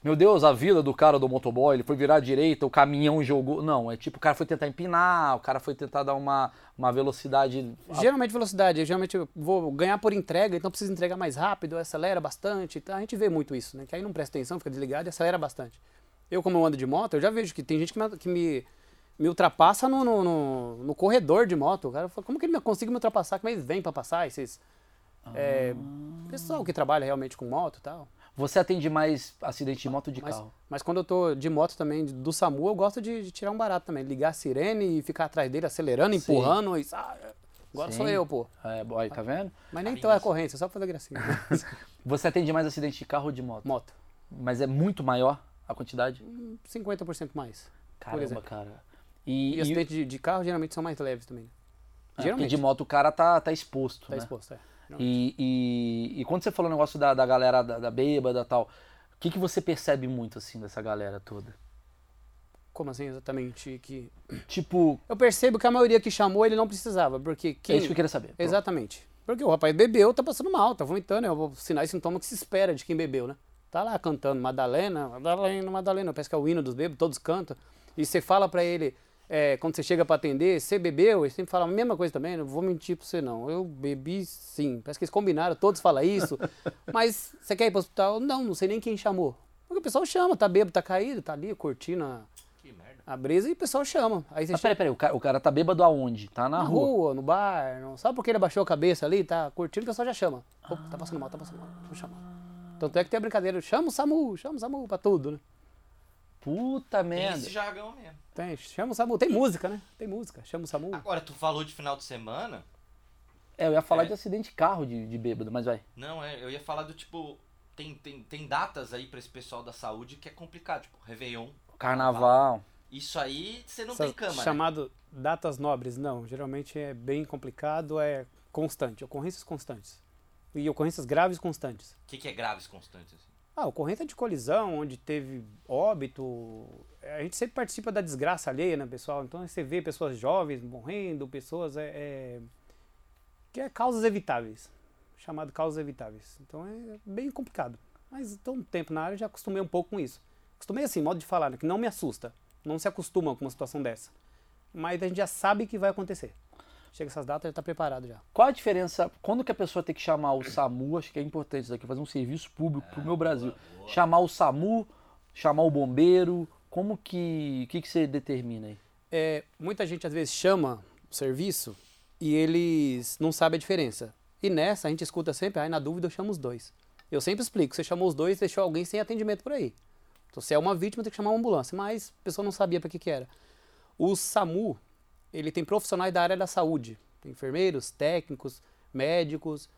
B: meu Deus, a vida do cara do motoboy, ele foi virar à direita, o caminhão jogou. Não, é tipo, o cara foi tentar empinar, o cara foi tentar dar uma, uma velocidade.
A: Geralmente velocidade, eu geralmente vou ganhar por entrega, então preciso entregar mais rápido, acelera bastante. Então a gente vê muito isso, né? Que aí não presta atenção, fica desligado e acelera bastante. Eu, como eu ando de moto, eu já vejo que tem gente que me, que me, me ultrapassa no, no, no- no corredor de moto. O cara fala, como que ele me- consegue me ultrapassar? Como eles vêm pra passar? Esses. é, pessoal que trabalha realmente com moto e tal.
B: Você atende mais acidente de moto ou de
A: Mas,
B: carro?
A: mas quando eu tô de moto também, do SAMU, eu gosto de, de tirar um barato também. Ligar a sirene e ficar atrás dele, acelerando, empurrando. E, ah, agora
B: Sim.
A: sou eu, pô.
B: É, boy, tá vendo?
A: Mas nem tô é ocorrência, só pra fazer gracinha.
B: Você atende mais acidente de carro ou de moto?
A: moto.
B: Mas é muito maior a quantidade?
A: 50% mais.
B: Caramba, cara. E,
A: E,
B: e-
A: acidentes de, de carro geralmente são mais leves também.
B: é, porque
A: geralmente.
B: de moto o cara tá, tá exposto,
A: Tá
B: né?
A: exposto, é.
B: E, e, e quando você falou o negócio da, da galera da, da bêbada e tal, o que, que você percebe muito, assim, dessa galera toda?
A: Como assim exatamente? Que...
B: Tipo,
A: Eu percebo que a maioria que chamou ele não precisava, porque
B: é
A: quem...
B: isso que eu queria saber.
A: Exatamente. Porque o rapaz bebeu, tá passando mal, tá vomitando, é o sinal e sintoma que se espera de quem bebeu, né? Tá lá cantando Madalena, Madalena, Madalena, parece que é o hino dos bêbados, todos cantam. E você fala pra ele, é, quando você chega pra atender, você bebeu? Ele sempre fala a mesma coisa também, não vou mentir pra você não. Eu bebi sim. Parece que eles combinaram, todos falam isso. Mas você quer ir pro hospital? Não, não sei nem quem chamou. Porque o pessoal chama, tá bêbado, tá caído, tá ali curtindo a, a brisa e o pessoal chama. Aí você
B: Mas peraí, peraí, o cara, o cara tá bêbado aonde? Tá na,
A: na
B: rua.
A: rua, no bar, não, só porque ele abaixou a cabeça ali, tá curtindo, o pessoal já chama. Opa, tá passando mal, tá passando mal, vou chamar. Tanto é que tem a brincadeira, chama o SAMU, chama o SAMU pra tudo, né?
B: Puta
C: Tem
B: merda.
C: esse jargão mesmo.
A: Tem, chama o SAMU, tem música, né? Tem música, chama o SAMU.
C: Agora, tu falou de final de semana.
B: É, eu ia falar
C: É.
B: de acidente de carro de, de bêbado, mas vai.
C: Não, é, eu ia falar do tipo. Tem, tem, tem datas aí pra esse pessoal da saúde que é complicado, tipo, Réveillon.
B: Carnaval.
C: Isso aí você não
A: Essa-
C: tem cama, né?
A: chamado datas nobres, não, geralmente é bem complicado, é constante, ocorrências constantes. E ocorrências graves constantes.
C: O que, que é graves constantes?
A: Ah, ocorrência de colisão, onde teve óbito. A gente sempre participa da desgraça alheia, né, pessoal? Então você vê pessoas jovens morrendo, pessoas. É, é, que é causas evitáveis. Chamado causas evitáveis. Então é bem complicado. Mas estou um tempo na área já acostumei um pouco com isso. Acostumei assim, modo de falar, né, que não me assusta. Não se acostuma com uma situação dessa. Mas a gente já sabe que vai acontecer. Chega essas datas, já está preparado já.
B: Qual a diferença? Quando que a pessoa tem que chamar o SAMU? Acho que é importante isso aqui, fazer um serviço público pro meu Brasil. Chamar o SAMU, chamar o bombeiro. Como que. O que, que você determina aí?
A: é, muita gente às vezes chama o serviço e eles não sabem a diferença. E nessa a gente escuta sempre, ai, na dúvida eu chamo os dois. Eu sempre explico, você chamou os dois, deixou alguém sem atendimento por aí. Então, se é uma vítima, tem que chamar uma ambulância. Mas a pessoa não sabia para que, que era. O SAMU, ele tem profissionais da área da saúde. Enfermeiros, técnicos, médicos.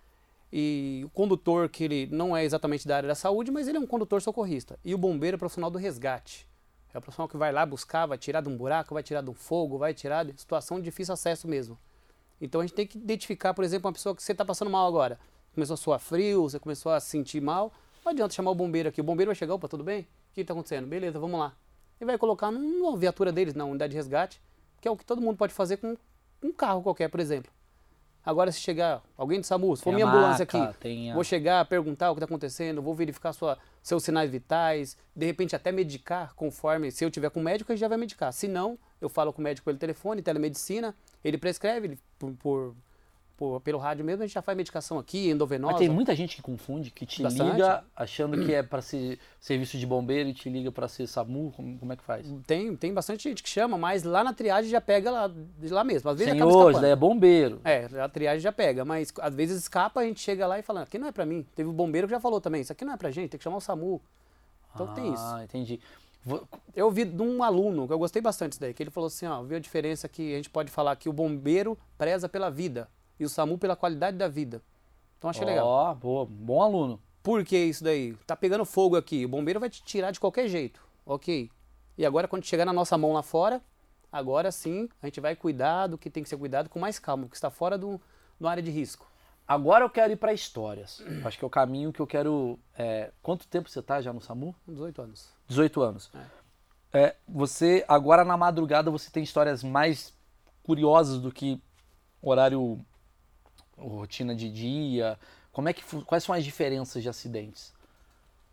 A: E o condutor, que ele não é exatamente da área da saúde, mas ele é um condutor socorrista. E o bombeiro é profissional do resgate. É o profissional que vai lá buscar, vai tirar de um buraco, vai tirar de um fogo, vai tirar de situação de difícil acesso mesmo. Então a gente tem que identificar, por exemplo, uma pessoa que você está passando mal agora. Começou a suar frio, você começou a sentir mal. Não adianta chamar o bombeiro aqui. O bombeiro vai chegar, opa, tudo bem? O que está acontecendo? Beleza, vamos lá. E vai colocar numa viatura deles, na unidade de resgate, que é o que todo mundo pode fazer com um carro qualquer, por exemplo. Agora, se chegar alguém do SAMU, se for minha ambulância aqui,
B: a-
A: vou chegar, perguntar o que está acontecendo, vou verificar sua, seus sinais vitais, de repente até medicar conforme, se eu tiver com o médico, ele já vai medicar. Se não, eu falo com o médico pelo telefone, telemedicina, ele prescreve, ele, por, por- por- pelo rádio mesmo, a gente já faz medicação aqui, endovenosa.
B: Mas tem muita gente que confunde, que te
A: Bastante.
B: liga achando que é para ser serviço de bombeiro e te liga para ser SAMU. Como, como é que faz?
A: Tem, tem bastante gente que chama, mas lá na triagem já pega lá, lá mesmo. Às vezes
B: é bombeiro.
A: É, a triagem já pega, mas às vezes escapa, a gente chega lá e fala, aqui não é pra mim. Teve o bombeiro que já falou também, isso aqui não é pra gente, tem que chamar o SAMU. Então tem isso.
B: Ah, entendi.
A: Eu ouvi de um aluno, que eu gostei bastante disso daí, que ele falou assim, ó, viu a diferença que a gente pode falar que o bombeiro preza pela vida e o SAMU pela qualidade da vida. Então achei legal.
B: Ó, boa, bom aluno.
A: Por que isso daí? Tá pegando fogo aqui, o bombeiro vai te tirar de qualquer jeito, ok. E agora quando chegar na nossa mão lá fora, agora sim a gente vai cuidar do que tem que ser cuidado com mais calma, porque está fora do, do área de risco.
B: Agora eu quero ir para histórias. Acho que é o caminho que eu quero. é, Quanto tempo você tá já no SAMU?
A: 18 anos.
B: 18 anos. É, você, agora na madrugada, você tem histórias mais curiosas do que horário, rotina de dia. Como é que, quais são as diferenças de acidentes?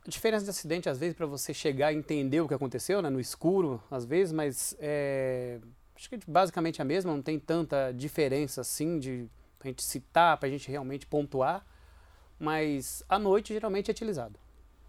A: A diferença de acidente, às vezes, para você chegar e entender o que aconteceu, né, no escuro, às vezes, mas é, acho que basicamente a mesma, não tem tanta diferença assim de pra gente citar, pra gente realmente pontuar, mas à noite geralmente é utilizado.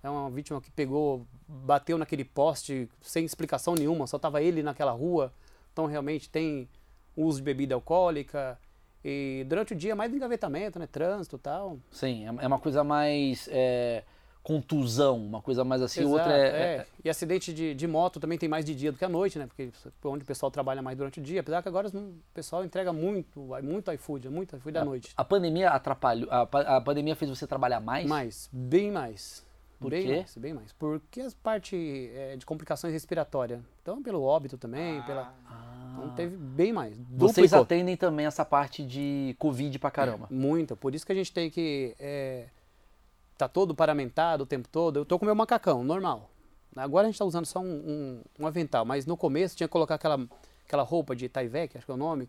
A: É uma vítima que pegou, bateu naquele poste sem explicação nenhuma, só tava ele naquela rua, então realmente tem uso de bebida alcoólica e durante o dia mais engavetamento, né, trânsito e tal.
B: Sim, é é uma coisa mais é, contusão, uma coisa mais assim.
A: Exato,
B: outra é,
A: é.
B: é-
A: E acidente de, de moto também tem mais de dia do que à noite, né? Porque é onde o pessoal trabalha mais durante o dia. Apesar que agora o pessoal entrega muito, muito iFood, muito iFood à noite.
B: A pandemia atrapalhou. A, a pandemia fez você trabalhar mais?
A: Mais, bem mais.
B: Por
A: bem
B: quê?
A: mais, bem mais. Porque as parte é, de complicações respiratórias. Então, pelo óbito também, pela. Então teve bem mais.
B: Vocês
A: Duplicou.
B: atendem também essa parte de Covid pra caramba.
A: Muito. Por isso que a gente tem que. É, tá todo paramentado o tempo todo. Eu tô com meu macacão, normal. Agora a gente tá usando só um, um, um avental, mas no começo tinha que colocar aquela, aquela roupa de Tyvek, acho que é o nome,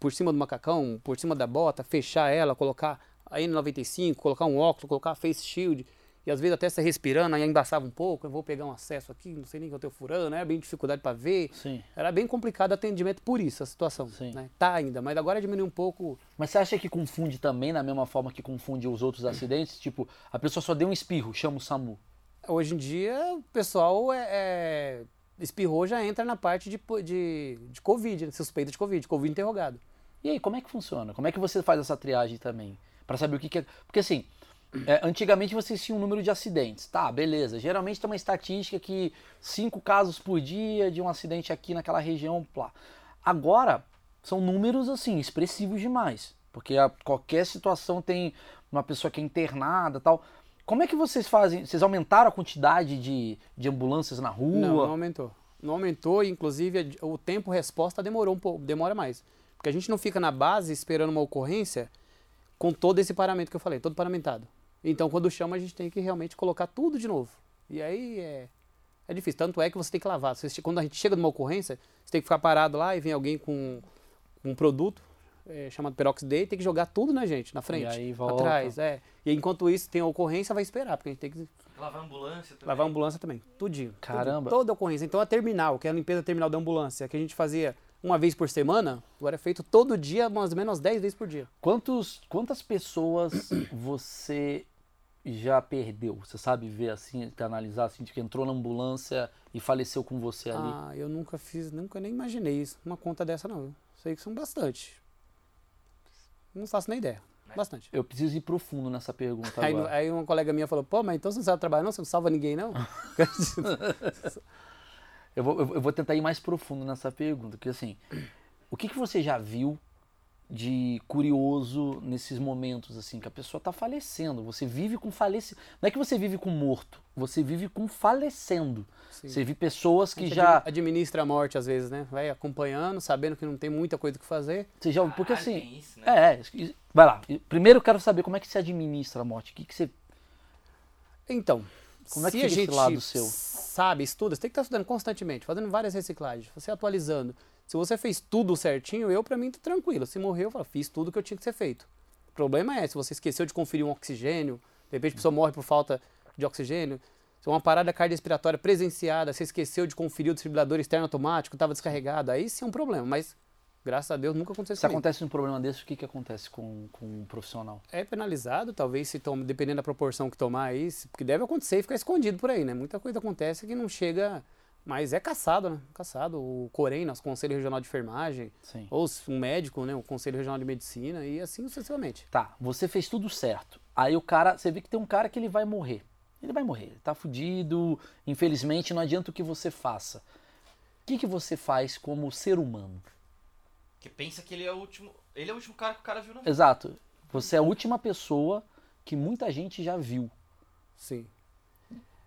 A: por cima do macacão, por cima da bota, fechar ela, colocar a N95, colocar um óculos, colocar a face shield. E às vezes até você respirando, aí embaçava um pouco, eu vou pegar um acesso aqui, não sei nem o que eu tô furando, né? Bem dificuldade para ver.
B: Sim.
A: Era bem complicado o atendimento por isso, a situação.
B: Sim.
A: Né? Tá ainda, mas agora diminuiu um pouco
B: Mas você acha que confunde também, da mesma forma que confunde os outros acidentes? Tipo, a pessoa só deu um espirro, chama o SAMU.
A: Hoje em dia, o pessoal é, é, espirrou já entra na parte de, de, de Covid, né? suspeita de Covid, Covid interrogado.
B: E aí, como é que funciona? Como é que você faz essa triagem também? Pra saber o que, que é. Porque assim, é, antigamente vocês tinham um número de acidentes. Tá, beleza. Geralmente tem uma estatística que cinco casos por dia de um acidente aqui naquela região. Plá. Agora, são números assim, expressivos demais. Porque a, qualquer situação tem uma pessoa que é internada tal. Como é que vocês fazem? Vocês aumentaram a quantidade de, de ambulâncias na rua?
A: Não, não aumentou. Não aumentou, inclusive o tempo resposta demorou um pouco, demora mais. Porque a gente não fica na base esperando uma ocorrência com todo esse paramento que eu falei, todo paramentado. Então, quando chama, a gente tem que realmente colocar tudo de novo. E aí é, é difícil. Tanto é que você tem que lavar. Você, quando a gente chega numa ocorrência, você tem que ficar parado lá e vem alguém com um produto é, chamado peróxido D e tem que jogar tudo na gente, na frente,
B: aí volta.
A: atrás. É. E enquanto isso tem a ocorrência, vai esperar, porque a gente tem que
C: Lavar a ambulância também.
A: Lavar a ambulância também, tudinho.
B: Caramba.
A: Tudo, toda ocorrência. Então a terminal, que é a limpeza terminal da ambulância, que a gente fazia uma vez por semana, agora é feito todo dia, mais ou menos 10 vezes por dia.
B: Quantos, quantas pessoas você já perdeu? Você sabe ver assim, analisar assim, de que entrou na ambulância e faleceu com você ali?
A: Ah, eu nunca fiz, nunca nem imaginei isso, uma conta dessa não. Sei que são bastante. Não faço nem ideia. Bastante.
B: Eu preciso ir profundo nessa pergunta
A: Aí,
B: agora.
A: aí uma colega minha falou, pô, mas então você não sabe trabalhar não? Você não salva ninguém não?
B: Eu vou, eu vou tentar ir mais profundo nessa pergunta, porque assim, o que, que você já viu de curioso nesses momentos assim que a pessoa está falecendo? Você vive com falecimento. Não é que você vive com morto, você vive com falecendo.
A: Sim.
B: Você vive pessoas que já,
A: admi- Administra a morte às vezes, né? Vai acompanhando, sabendo que não tem muita coisa que fazer.
B: você já porque
C: Caralho,
B: assim,
C: tem isso, né?
B: é, é, vai lá. Primeiro eu quero saber como é que se administra a morte. O que, que você
A: Então,
B: Como é que
A: se a gente
B: lado seu?
A: sabe, estuda, você tem que estar estudando constantemente, fazendo várias reciclagens, você atualizando. Se você fez tudo certinho, eu pra mim tô tranquilo. Se morreu, eu falo, fiz tudo que eu tinha que ser feito. O problema é se você esqueceu de conferir um oxigênio, de repente a pessoa morre por falta de oxigênio. Se uma parada cardiorrespiratória presenciada, você esqueceu de conferir o desfibrilador externo automático, estava descarregado, aí sim é um problema. Mas, graças a Deus, nunca aconteceu
B: se
A: comigo.
B: acontece um problema desse, o que, que acontece com, com um profissional?
A: É penalizado, talvez, se toma, dependendo da proporção que tomar aí, porque deve acontecer e ficar escondido por aí, né? Muita coisa acontece que não chega, mas é caçado, né? Caçado. O COREN, nosso Conselho Regional de Enfermagem,
B: Sim.
A: ou um médico, né? O Conselho Regional de Medicina e assim sucessivamente.
B: Tá, você fez tudo certo. Aí o cara, você vê que tem um cara que ele vai morrer. Ele vai morrer, ele tá fudido, infelizmente não adianta o que você faça. O que, que você faz como ser humano?
C: Que pensa que ele é o último. Ele é o último cara que o cara viu na vida.
B: Exato. Você é a última pessoa que muita gente já viu.
A: Sim.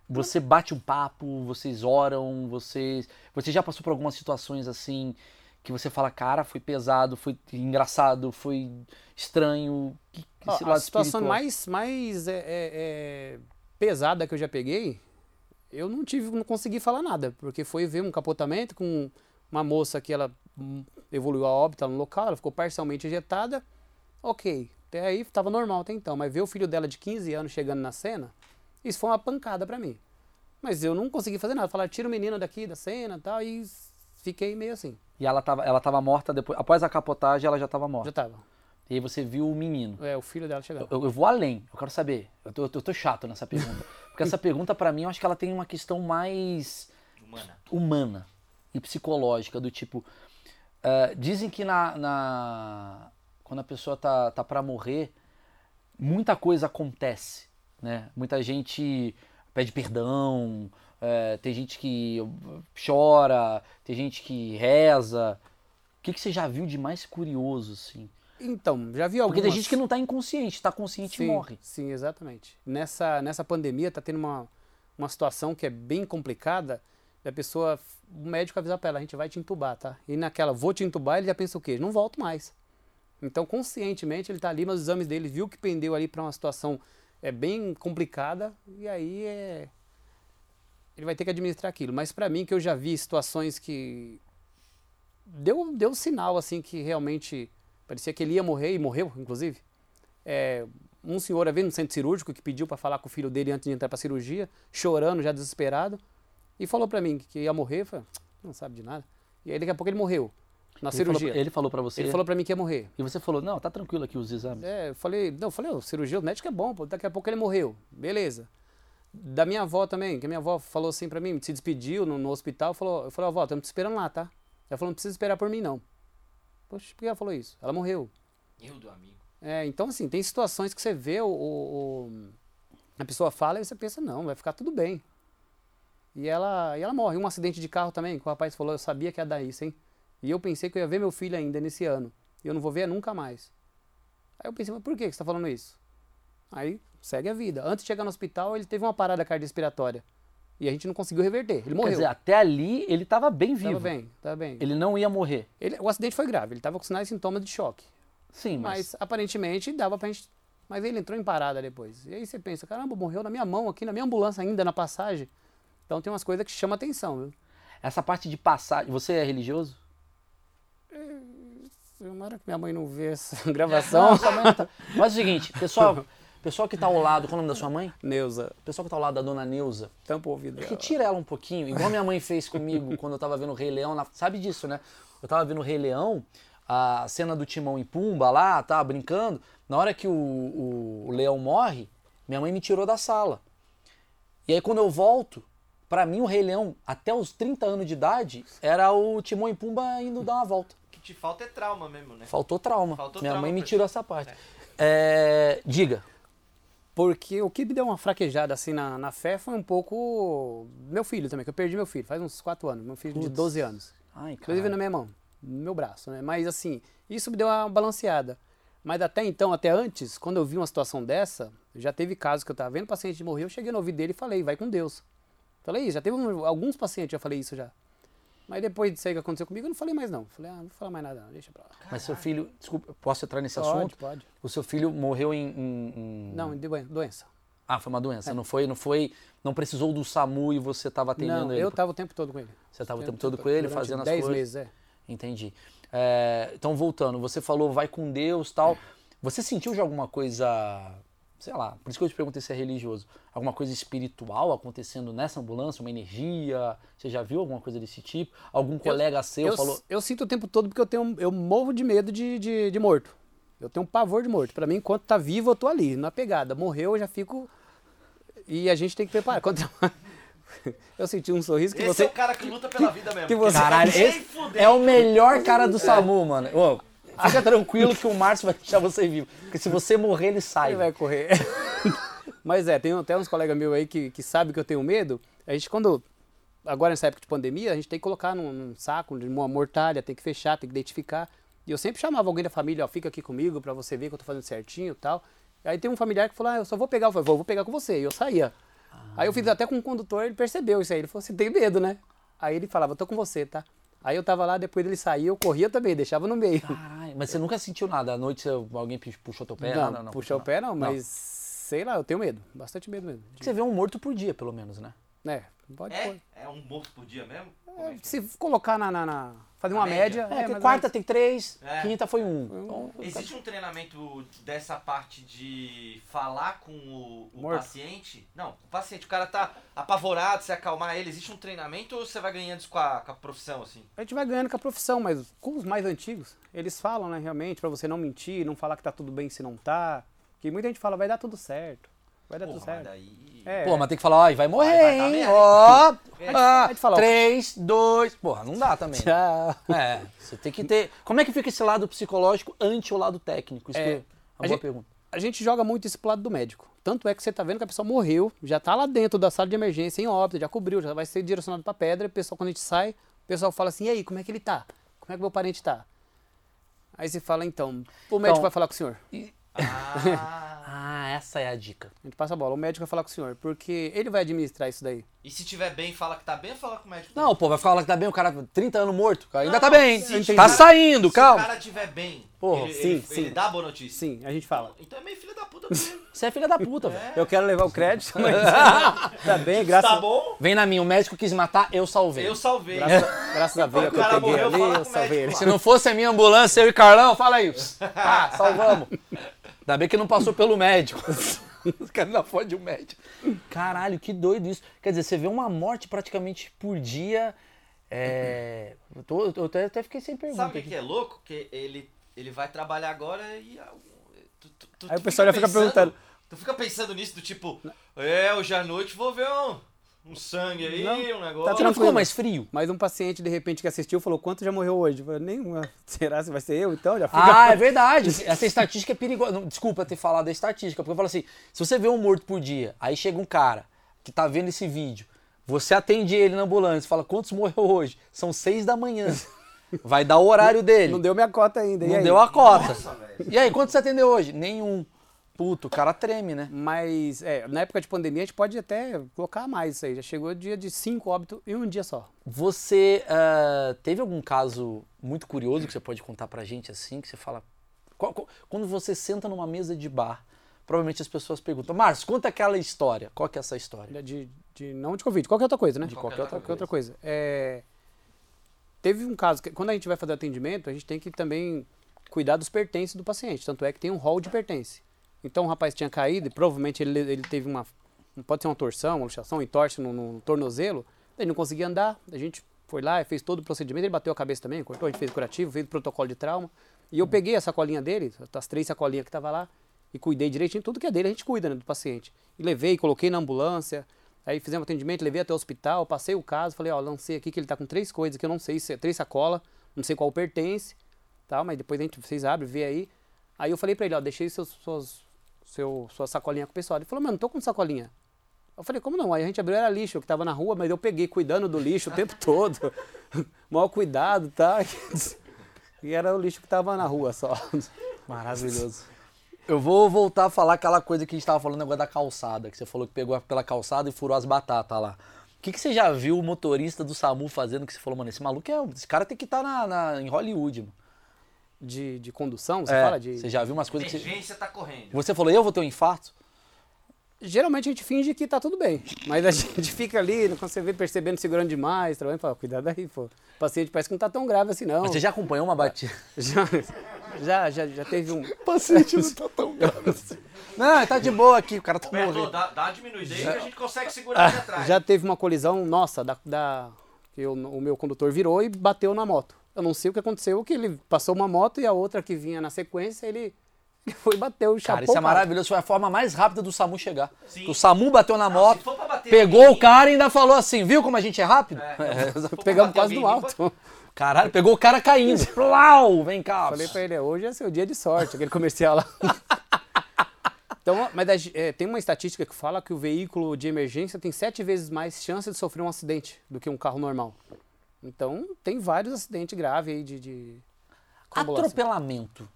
B: Você bate um papo, vocês oram, vocês. Você já passou por algumas situações assim que você fala, cara, foi pesado, foi engraçado, foi estranho. Que, que
A: Ó, a situação
B: espiritual?
A: mais, mais é, é- é pesada que eu já peguei, eu não tive, não consegui falar nada, porque foi ver um capotamento com uma moça que ela evoluiu a óbito no local, ela ficou parcialmente injetada, ok, até aí estava normal até então, mas ver o filho dela de 15 anos chegando na cena, isso foi uma pancada pra mim. Mas eu não consegui fazer nada, falar, tira o menino daqui da cena e tal, e fiquei meio assim,
B: E ela tava, ela tava morta depois. Após a capotagem, ela já tava morta.
A: já tava.
B: E aí você viu o menino.
A: É, o filho dela chegando.
B: Eu, eu vou além, eu quero saber. Eu tô, eu tô- eu tô chato nessa pergunta. Porque essa pergunta, pra mim, eu acho que ela tem uma questão mais
C: Humana.
B: humana e psicológica, do tipo. eh, dizem que na, na- quando a pessoa tá, tá para morrer, muita coisa acontece. Né? Muita gente pede perdão, eh, tem gente que chora, tem gente que reza. O que, que você já viu de mais curioso, assim?
A: Então, já vi algumas...
B: Porque tem gente que não tá inconsciente, tá consciente e
A: sim,
B: morre.
A: Sim, exatamente. Nessa, nessa pandemia tá tendo uma, uma situação que é bem complicada da pessoa, o médico avisar para ela, a gente vai te entubar, tá? E naquela, vou te entubar, ele já pensa o quê? Não volto mais. Então, conscientemente, ele tá ali, mas os exames dele viu que pendeu ali para uma situação é bem complicada e aí é ele vai ter que administrar aquilo. Mas para mim que eu já vi situações que deu deu sinal assim que realmente parecia que ele ia morrer e morreu, inclusive. É, um senhor veio no centro cirúrgico que pediu para falar com o filho dele antes de entrar para cirurgia, chorando, já desesperado, e falou para mim que ia morrer. Falei, não sabe de nada. E aí daqui a pouco ele morreu na
B: Ele
A: cirurgia.
B: Falou, ele falou pra você.
A: Ele falou para mim que ia morrer.
B: E você falou, não, tá tranquilo aqui os exames.
A: É, eu falei, não, eu falei, ô, cirurgia, o médico é bom, pô, daqui a pouco ele morreu. Beleza. Da minha avó também, que a minha avó falou assim pra mim, se despediu no, no hospital, falou, eu falei, avó, estamos te esperando lá, tá? Ela falou, não precisa esperar por mim, não. Poxa, por que ela falou isso? Ela morreu.
C: Eu do amigo.
A: É, então assim, tem situações que você vê o, o- o- a pessoa fala e você pensa, não, vai ficar tudo bem. E ela, e ela morre. Um acidente de carro também, que o rapaz falou, eu sabia que ia dar isso, hein? E eu pensei que eu ia ver meu filho ainda nesse ano. E eu não vou ver nunca mais. Aí eu pensei, mas por que você tá falando isso? Aí segue a vida. Antes de chegar no hospital, ele teve uma parada cardiorrespiratória. E a gente não conseguiu reverter. Ele
B: Quer
A: morreu.
B: dizer, até ali ele tava bem vivo.
A: Tava bem, tava bem.
B: Ele não ia morrer.
A: Ele- o acidente foi grave, ele tava com sinais e sintomas de choque.
B: Sim, mas,
A: Mas aparentemente dava pra gente. Mas ele entrou em parada depois. E aí você pensa, caramba, morreu na minha mão aqui, na minha ambulância ainda, na passagem. Então tem umas coisas que chamam atenção, viu?
B: essa parte de passagem. Você é religioso?
A: Tomara que minha mãe não vê essa gravação.
B: mãe não tá- Mas é o seguinte, pessoal, pessoal que tá ao lado, qual é o nome da sua mãe?
A: Neuza,
B: Pessoal que tá ao lado da dona Neuza,
A: tampa o ouvido dela.
B: retira ela um pouquinho, igual minha mãe fez comigo quando eu tava vendo o Rei Leão. na- Sabe disso, né? Eu tava vendo o Rei Leão, a cena do Timão e Pumba lá, tava brincando. Na hora que o, o, o leão morre, minha mãe me tirou da sala. E aí quando eu volto, pra mim o Rei Leão, até os 30 anos de idade, era o Timão e Pumba indo dar uma volta.
C: Te falta é trauma mesmo, né?
B: Faltou trauma.
C: Faltou
B: minha
C: trauma
B: mãe me tirou essa parte. É, diga.
A: Porque o que me deu uma fraquejada assim na, na fé foi um pouco meu filho também, que eu perdi meu filho faz uns 4 anos, meu filho de
B: Putz.
A: 12 anos.
B: Ai,
A: Inclusive na minha mão, no meu braço, né? Mas assim, isso me deu uma balanceada. Mas até então, até antes, quando eu vi uma situação dessa, já teve casos que eu tava vendo o paciente morrer, eu cheguei no ouvido dele e falei, vai com Deus. Falei isso, já teve um- alguns pacientes, já falei isso já. Mas depois disso aí que aconteceu comigo, eu não falei mais não. Falei, ah, não vou falar mais nada, não, deixa pra lá.
B: Mas seu filho, desculpa, posso entrar nesse
A: Pode,
B: assunto?
A: pode.
B: O seu filho morreu em, em- em-
A: Não, doen- doença.
B: Ah, foi uma doença. Não foi, não foi, não precisou do SAMU e você estava atendendo
A: Não,
B: ele.
A: eu tava o tempo todo com ele.
B: Você estava o tempo todo com ele, fazendo as
A: 10
B: coisas.
A: meses, é.
B: Entendi. É, então voltando, você falou vai com Deus, tal. Você sentiu já alguma coisa, sei lá, por isso que eu te perguntei se é religioso, alguma coisa espiritual acontecendo nessa ambulância, uma energia? Você já viu alguma coisa desse tipo? Algum colega seu
A: eu,
B: falou?
A: eu sinto o tempo todo porque eu tenho eu morro de medo de, de, de morto. Eu tenho um pavor de morto. Pra mim, enquanto tá vivo, eu tô ali, na pegada. Morreu, eu já fico. E a gente tem que preparar. Quando... eu senti um sorriso que
C: Esse
A: você.
C: é o cara que luta pela vida mesmo.
A: que você-
B: Caralho, esse é o melhor cara do SAMU, mano. Ô, fica tranquilo que o Márcio vai deixar você vivo. Porque se você morrer, ele sai.
A: Ele vai correr. Mas é, tem até uns colegas meus aí que, que sabem que eu tenho medo. A gente, quando. Agora nessa época de pandemia, a gente tem que colocar num, num saco, de uma mortalha, tem que fechar, tem que identificar. E eu sempre chamava alguém da família, ó, fica aqui comigo pra você ver que eu tô fazendo certinho e tal. Aí tem um familiar que falou, ah, eu só vou pegar. Eu falei, vou, vou pegar com você. E eu saía. Aí eu fiz até com o condutor, ele percebeu isso aí. Ele falou, você tem medo, né? Aí ele falava, tô com você, tá? Aí eu tava lá, depois ele saía, eu corria também, deixava no meio.
B: Caralho, mas você nunca sentiu nada? À noite alguém pu- puxou teu pé?
A: não,
B: nada, não,
A: puxar o pé não, mas sei lá, eu tenho medo. Bastante medo mesmo.
B: Você vê um morto por dia, pelo menos, né?
A: É, pode pôr.
C: É? É um morto por dia mesmo? É que-
A: Se colocar na. na- na- fazer uma
C: média.
A: média.
B: É,
A: ou
B: quarta tem três,
C: É.
B: quinta foi um. Então,
C: Existe um treinamento dessa parte de falar com o, o paciente? Não, o paciente, o cara tá apavorado, você acalmar ele. Existe um treinamento ou você vai ganhando isso com a, com a profissão, assim?
A: A gente vai ganhando com a profissão, mas com os mais antigos, eles falam, né, realmente, pra você não mentir, não falar que tá tudo bem se não tá. Que muita gente fala, vai dar tudo certo. Vai dar
C: Porra,
A: tudo
C: mas
A: certo.
C: daí...
A: É,
B: Pô, mas tem que falar, ó, e vai morrer,
C: Vai- vai
B: hein? Ó, ah, três, dois. Porra, não dá também.
A: Tchau.
B: É, você tem que ter. Como é que fica esse lado psicológico ante o lado técnico? Isso
A: É,
B: que é uma
A: a
B: boa
A: gente-
B: pergunta.
A: A gente joga muito isso pro lado do médico. Tanto é que você tá vendo que a pessoa morreu, já tá lá dentro da sala de emergência, em óbito, já cobriu, já vai ser direcionado pra pedra. E o pessoal, quando a gente sai, o pessoal fala assim: e aí, como é que ele tá? Como é que meu parente tá? Aí você fala, então, o médico
B: Então-
A: vai falar com o senhor.
C: Ah,
B: Ah, essa é a dica.
A: A gente passa a bola, o médico vai falar com o senhor, porque ele vai administrar isso daí.
C: e se tiver bem, fala que tá bem ou fala com o médico?
B: Não, pô, vai falar que tá bem, o cara 30 anos morto. cara, Ainda
C: Não,
B: tá bem.
C: se
B: Tá saindo,
C: Se
B: calma.
C: o cara tiver bem,
B: Porra,
C: ele,
A: sim,
C: ele,
A: sim.
C: ele dá boa notícia.
A: Sim, a gente fala.
C: Então é meio filho da puta mesmo.
B: Você é filha da puta, velho.
A: Eu quero levar o crédito, mas tá bem, graças,
C: tá bom?
B: Vem na minha, o médico quis matar, eu salvei.
C: Eu salvei.
A: graças, a- graças a Deus
C: O
A: que eu
C: cara
A: peguei
C: morreu,
A: ali, eu
C: o
A: salvei
C: médico
A: ele.
B: Se não fosse a minha ambulância, eu e Carlão, fala aí. Ah, salvamos. Ainda bem que não passou pelo médico. Os caras na foto de um médico. Caralho, que doido isso. Quer dizer, você vê uma morte praticamente por dia. É... Eu, tô- eu até, até fiquei sem pergunta.
C: Sabe o que, é louco? Que ele, ele vai trabalhar agora e. ah, tu- tu- tu-
A: Aí o pessoal já fica
C: pensando-
A: perguntando.
C: Tu fica pensando nisso do tipo, é, hoje à noite vou ver um, um sangue aí,
A: Não,
C: um negócio.
B: Você não
A: tranquilo.
B: ficou mais frio?
A: Mas um paciente, de repente, que assistiu, falou, quanto já morreu hoje? Eu falei, nenhuma. Será que vai ser eu, então? Já fica...
B: Ah, é verdade. Essa estatística é perigosa. Não, desculpa ter falado da estatística, porque eu falo assim: se você vê um morto por dia, aí chega um cara que tá vendo esse vídeo, você atende ele na ambulância, fala quantos morreu hoje? São seis da manhã. Vai dar o horário dele.
A: Não deu minha cota ainda. e
B: Não
A: aí?
B: deu a cota.
C: Nossa.
B: E aí, quanto você atendeu hoje? Nenhum. Puto, o cara treme, né?
A: Mas, é, na época de pandemia, a gente pode até colocar mais isso aí. Já chegou dia de cinco óbitos em um dia só.
B: Você ah, teve algum caso muito curioso que você pode contar pra gente assim, que você fala. Qual- qual- quando você senta numa mesa de bar, provavelmente as pessoas perguntam, Márcio, conta aquela história. Qual que é essa história?
A: De, de, não de Covid, qualquer outra coisa, né?
B: De
C: qualquer outra
A: qualquer outra coisa. É, teve um caso, que quando a gente vai fazer atendimento, a gente tem que também cuidar dos pertences do paciente. Tanto é que tem um hall de pertence. Então o rapaz tinha caído e provavelmente ele, ele teve uma. Pode ser uma torção, uma luxação, um entorse no, no tornozelo. Ele não conseguia andar. A gente foi lá e fez todo o procedimento. Ele bateu a cabeça também, cortou, a gente fez curativo, fez o protocolo de trauma. E eu peguei a sacolinha dele, as três sacolinhas que tava lá, e cuidei direitinho. Tudo que é dele a gente cuida, né, do paciente. E levei, coloquei na ambulância. Aí fizemos atendimento, levei até o hospital, passei o caso, falei, ó, lancei aqui que ele tá com três coisas que eu não sei se é três sacolas, não sei qual pertence, tal, mas depois a gente, vocês abrem, vê aí. Aí eu falei pra ele, ó, deixei seus, suas, seu, sua sacolinha com o pessoal. Ele falou, mano, não tô com sacolinha. Eu falei, como não? Aí a gente abriu, era lixo, que tava na rua, mas eu peguei cuidando do lixo o tempo todo. Maior cuidado, tá? E era o lixo que tava na rua só.
B: Maravilhoso. Eu vou voltar a falar aquela coisa que a gente tava falando agora da calçada, que você falou que pegou pela calçada e furou as batatas lá. O que, que você já viu o motorista do SAMU fazendo que você falou, mano, esse maluco é. Esse cara tem que estar na, na- em Hollywood, mano.
A: De, de condução, você
B: É,
A: fala de.
B: Você já viu umas coisas que você.
C: Tá correndo.
B: Você falou, eu vou ter um infarto?
A: Geralmente a gente finge que tá tudo bem. Mas a gente fica ali, quando você vê percebendo, segurando demais, trabalhando, fala, cuidado aí, pô. O paciente parece que não tá tão grave assim, não.
B: Mas Você já acompanhou uma batida?
A: Já, já, já, já teve um.
B: paciente não tá tão grave assim. Não, tá de boa aqui, o cara tá
C: Roberto,
B: morrendo.
C: dá, dá uma diminuída aí que a gente consegue segurar aqui atrás.
A: Já teve uma colisão, nossa, da, da- que eu- o meu condutor virou e bateu na moto. Eu não sei o que aconteceu, que ele passou uma moto e a outra que vinha na sequência, ele, foi e bateu e
B: Cara,
A: chapou
B: isso é
A: o cara.
B: maravilhoso. Foi a forma mais rápida do SAMU chegar.
C: Sim.
B: O SAMU bateu na moto,
C: pra bater
B: pegou o cara e ainda falou assim, viu como a gente é rápido?
C: É, pra
A: Pegamos quase no
C: mim,
A: alto.
B: Caralho, pegou o cara caindo. Plau, vem cá.
A: Falei pra ele, hoje é seu dia de sorte, aquele comercial lá. então, mas é, tem uma estatística que fala que o veículo de emergência tem sete vezes mais chance de sofrer um acidente do que um carro normal. Então, tem vários acidentes graves aí de... de.
B: Atropelamento.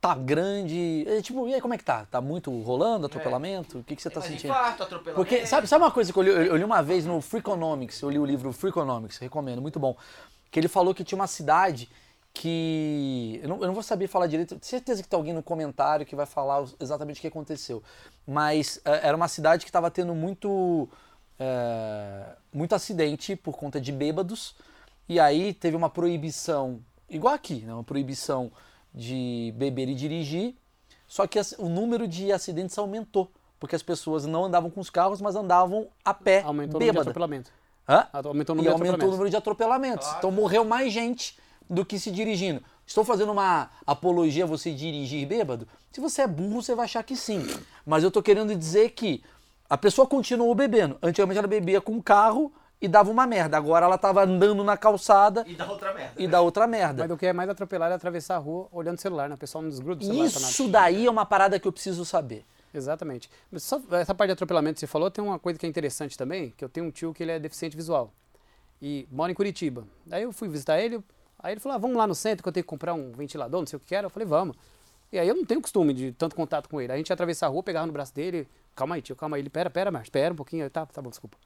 B: Tá grande. É, tipo, e aí, como é que tá? Tá muito rolando atropelamento? O que, que você tá sentindo?
C: infarto, atropelamento.
B: Porque, sabe, sabe uma coisa que eu li, eu li uma vez no Freakonomics, eu li o livro Freakonomics, recomendo, muito bom. Que ele falou que tinha uma cidade que. Eu não, eu não vou saber falar direito, tenho certeza que tem alguém no comentário que vai falar exatamente o que aconteceu. Mas eh, era uma cidade que estava tendo muito. Eh, muito acidente por conta de bêbados. E aí teve uma proibição, igual aqui, né, uma proibição de beber e dirigir. Só que o número de acidentes aumentou. Porque as pessoas não andavam com os carros, mas andavam a pé,
A: Aumentou o número de
B: bêbada.
A: atropelamento.
B: Hã?
A: Aumentou o
B: E
A: número de
B: aumentou o
A: atropelamentos.
B: número de atropelamentos.
C: Claro.
B: Então morreu mais gente do que se dirigindo. Estou fazendo uma apologia a você dirigir bêbado? Se você é burro, você vai achar que sim. Mas eu estou querendo dizer que a pessoa continuou bebendo. Antigamente ela bebia com o carro e dava uma merda. Agora ela estava andando na calçada
C: E dá outra merda.
B: e dá outra merda.
A: Mas o que é mais atropelado é atravessar a rua olhando o celular, né? O pessoal não desgruda o celular nada.
B: Isso daí é uma parada que eu preciso saber.
A: Exatamente. Mas só essa parte de atropelamento que você falou, tem uma coisa que é interessante também, que eu tenho um tio que ele é deficiente visual. E mora em Curitiba. Aí eu fui visitar ele, aí ele falou, ah, vamos lá no centro que eu tenho que comprar um ventilador, não sei o que era. Eu falei, vamos. E aí eu não tenho costume de tanto contato com ele. A gente ia atravessar a rua, pegava no braço dele, calma aí, tio, calma aí. Ele, pera, pera, Márcio, pera um pouquinho. Aí, tá, tá bom, desculpa.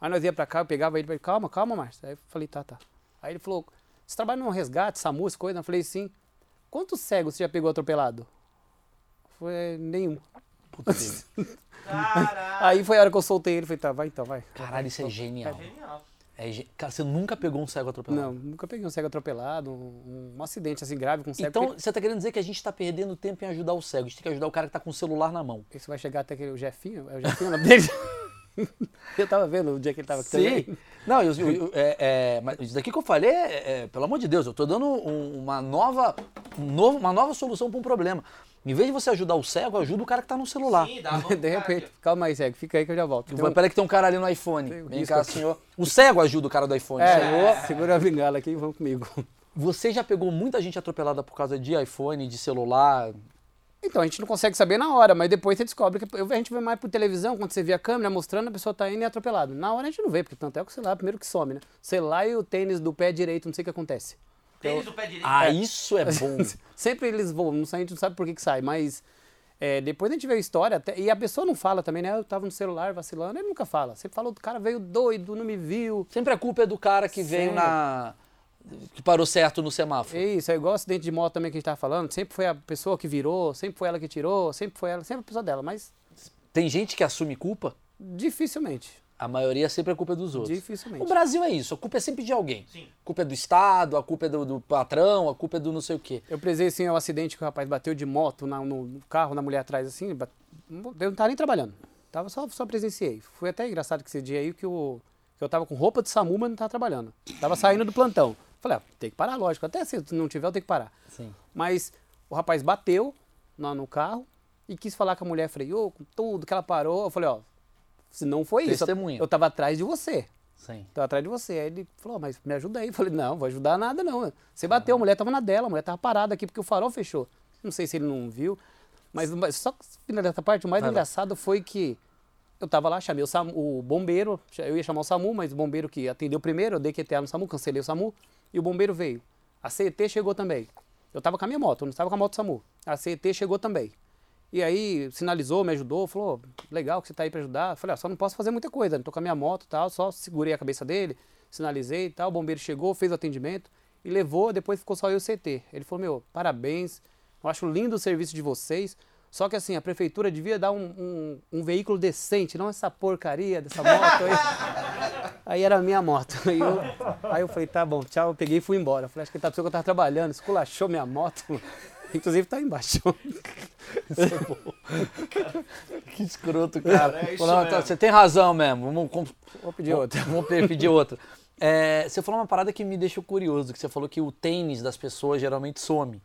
A: Aí nós ia pra cá, eu pegava ele, falei, calma, calma, Márcio. Aí eu falei, tá, tá. Aí ele falou, você trabalha num resgate, SAMU, essa coisa? Eu falei, sim. Quantos cegos você já pegou atropelado? Foi nenhum.
C: Caralho.
A: Aí foi a hora que eu soltei ele, falei, tá, vai então, vai.
B: Caralho, isso é genial.
C: Genial.
B: É Cara, você nunca pegou um cego atropelado?
A: Não, nunca peguei um cego atropelado, um, um acidente assim grave com um cego.
B: Então,
A: porque
B: você tá querendo dizer que a gente tá perdendo tempo em ajudar o cego. A gente tem que ajudar o cara que tá com o celular na mão.
A: Isso vai chegar até aquele o Jefinho, é o Jefinho o nome dele? eu tava vendo o dia que ele tava aqui também.
B: Não, eu, eu- eu- é, é, mas isso daqui que eu falei é, é, pelo amor de Deus, eu tô dando um- uma nova, um novo- uma nova solução para um problema. Em vez de você ajudar o cego, ajuda o cara que tá no celular.
C: Sim, dá
A: De repente, calma aí, cego, fica aí que eu já volto. Tem um-
B: Peraí que tem um cara ali no iPhone.
A: Tem um
B: Vem cá,
A: aqui.
B: senhor. O cego ajuda o cara do iPhone.
A: É, segura a bengala aqui e vamos comigo.
B: Você já pegou muita gente atropelada por causa de iPhone, de celular?
A: Então, a gente não consegue saber na hora, mas depois você descobre que a gente vê mais por televisão, quando você vê a câmera mostrando, a pessoa tá indo e é atropelado. Na hora a gente não vê, porque tanto é que o celular primeiro que some, né? O celular e o tênis do pé direito, não sei o que acontece.
C: Tênis do pé direito.
B: Ah, isso é bom.
A: Sempre eles voam, não sei, a gente não sabe por que, que sai, mas é, depois a gente vê a história, até- e a pessoa não fala também, né? Eu tava no celular vacilando, ele nunca fala. Sempre falou, o cara veio doido, não me viu.
B: Sempre a culpa é do cara que veio
A: Sempre.
B: na. Que parou certo no semáforo.
A: É isso, é igual acidente de moto também que a gente tava falando. Sempre foi a pessoa que virou, sempre foi ela que tirou, sempre foi ela, sempre a pessoa dela, mas
B: Tem gente que assume culpa,
A: dificilmente.
B: a maioria sempre é culpa dos outros.
A: Dificilmente.
B: O Brasil é isso, a culpa é sempre de alguém.
C: Sim.
B: A culpa é do Estado, a culpa é do, do patrão, a culpa é do não sei o quê.
A: Eu presenciei um acidente que o rapaz bateu de moto na- no carro, na mulher atrás, assim. bat- Eu não tava nem trabalhando. Tava só, só presenciei. Foi até engraçado que esse dia aí que, o, que eu tava com roupa de SAMU, mas não tava trabalhando. Tava saindo do plantão. Falei, ah, tem que parar, lógico. Até se não tiver, eu tenho que parar.
B: Sim.
A: Mas o rapaz bateu no, no carro e quis falar com a mulher, freou com tudo, que ela parou. Eu falei, ó, se não foi isso, eu-
B: Testemunha.
A: eu tava atrás de você.
B: Sim.
A: Tava atrás de você. Aí ele falou, mas me ajuda aí. Eu falei, não, vou ajudar nada não. Você bateu, a mulher tava na dela, a mulher tava parada aqui porque o farol fechou. Não sei se ele não viu. Mas, mas só finalizar essa parte, o mais
B: Vai lá.
A: engraçado foi que eu tava lá, chamei o, SAMU, o bombeiro, eu ia chamar o SAMU, mas o bombeiro que atendeu primeiro, eu dei QTA no SAMU, cancelei o SAMU, e o bombeiro veio. A CET chegou também. Eu tava com a minha moto, eu não estava com a moto SAMU. A CET chegou também. E aí sinalizou, me ajudou, falou, legal que você tá aí para ajudar. Eu falei, ah, só não posso fazer muita coisa, não tô com a minha moto e tal, só segurei a cabeça dele, sinalizei e tal, o bombeiro chegou, fez o atendimento e levou, depois ficou só eu e o CT. Ele falou, meu, parabéns, eu acho lindo o serviço de vocês, só que assim, a prefeitura devia dar um, um, um veículo decente, não essa porcaria dessa moto aí. Aí era a minha moto. Aí eu, aí eu falei, tá bom, tchau, eu peguei e fui embora. Eu falei, acho que ele tá pensando que eu tava trabalhando, esculachou minha moto. Inclusive tá embaixo.
B: Que escroto, cara.
C: É isso.
B: Você tem razão mesmo. Vamos, com-
A: Vou pedir outra.
B: vamos pe- pedir outra. É, você falou uma parada que me deixou curioso, que você falou que o tênis das pessoas geralmente some.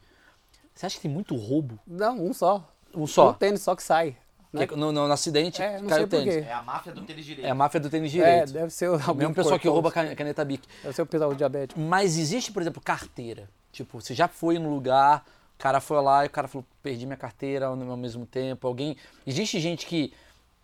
B: Você acha que tem muito roubo?
A: Não, um só.
B: Um só.
A: Um tênis só que sai. Né?
B: Que no, no- no acidente
A: É,
B: caiu o tênis.
A: quê.
C: É a máfia do tênis direito.
B: É a máfia do tênis
A: É,
B: direito.
A: deve ser alguém
B: o mesmo pessoal que rouba cane- caneta Bic.
A: Deve ser o pessoal diabético.
B: Mas existe, por exemplo, carteira. Tipo, você já foi no lugar, o cara foi lá e o cara falou, perdi minha carteira ao mesmo tempo. Alguém. Existe gente que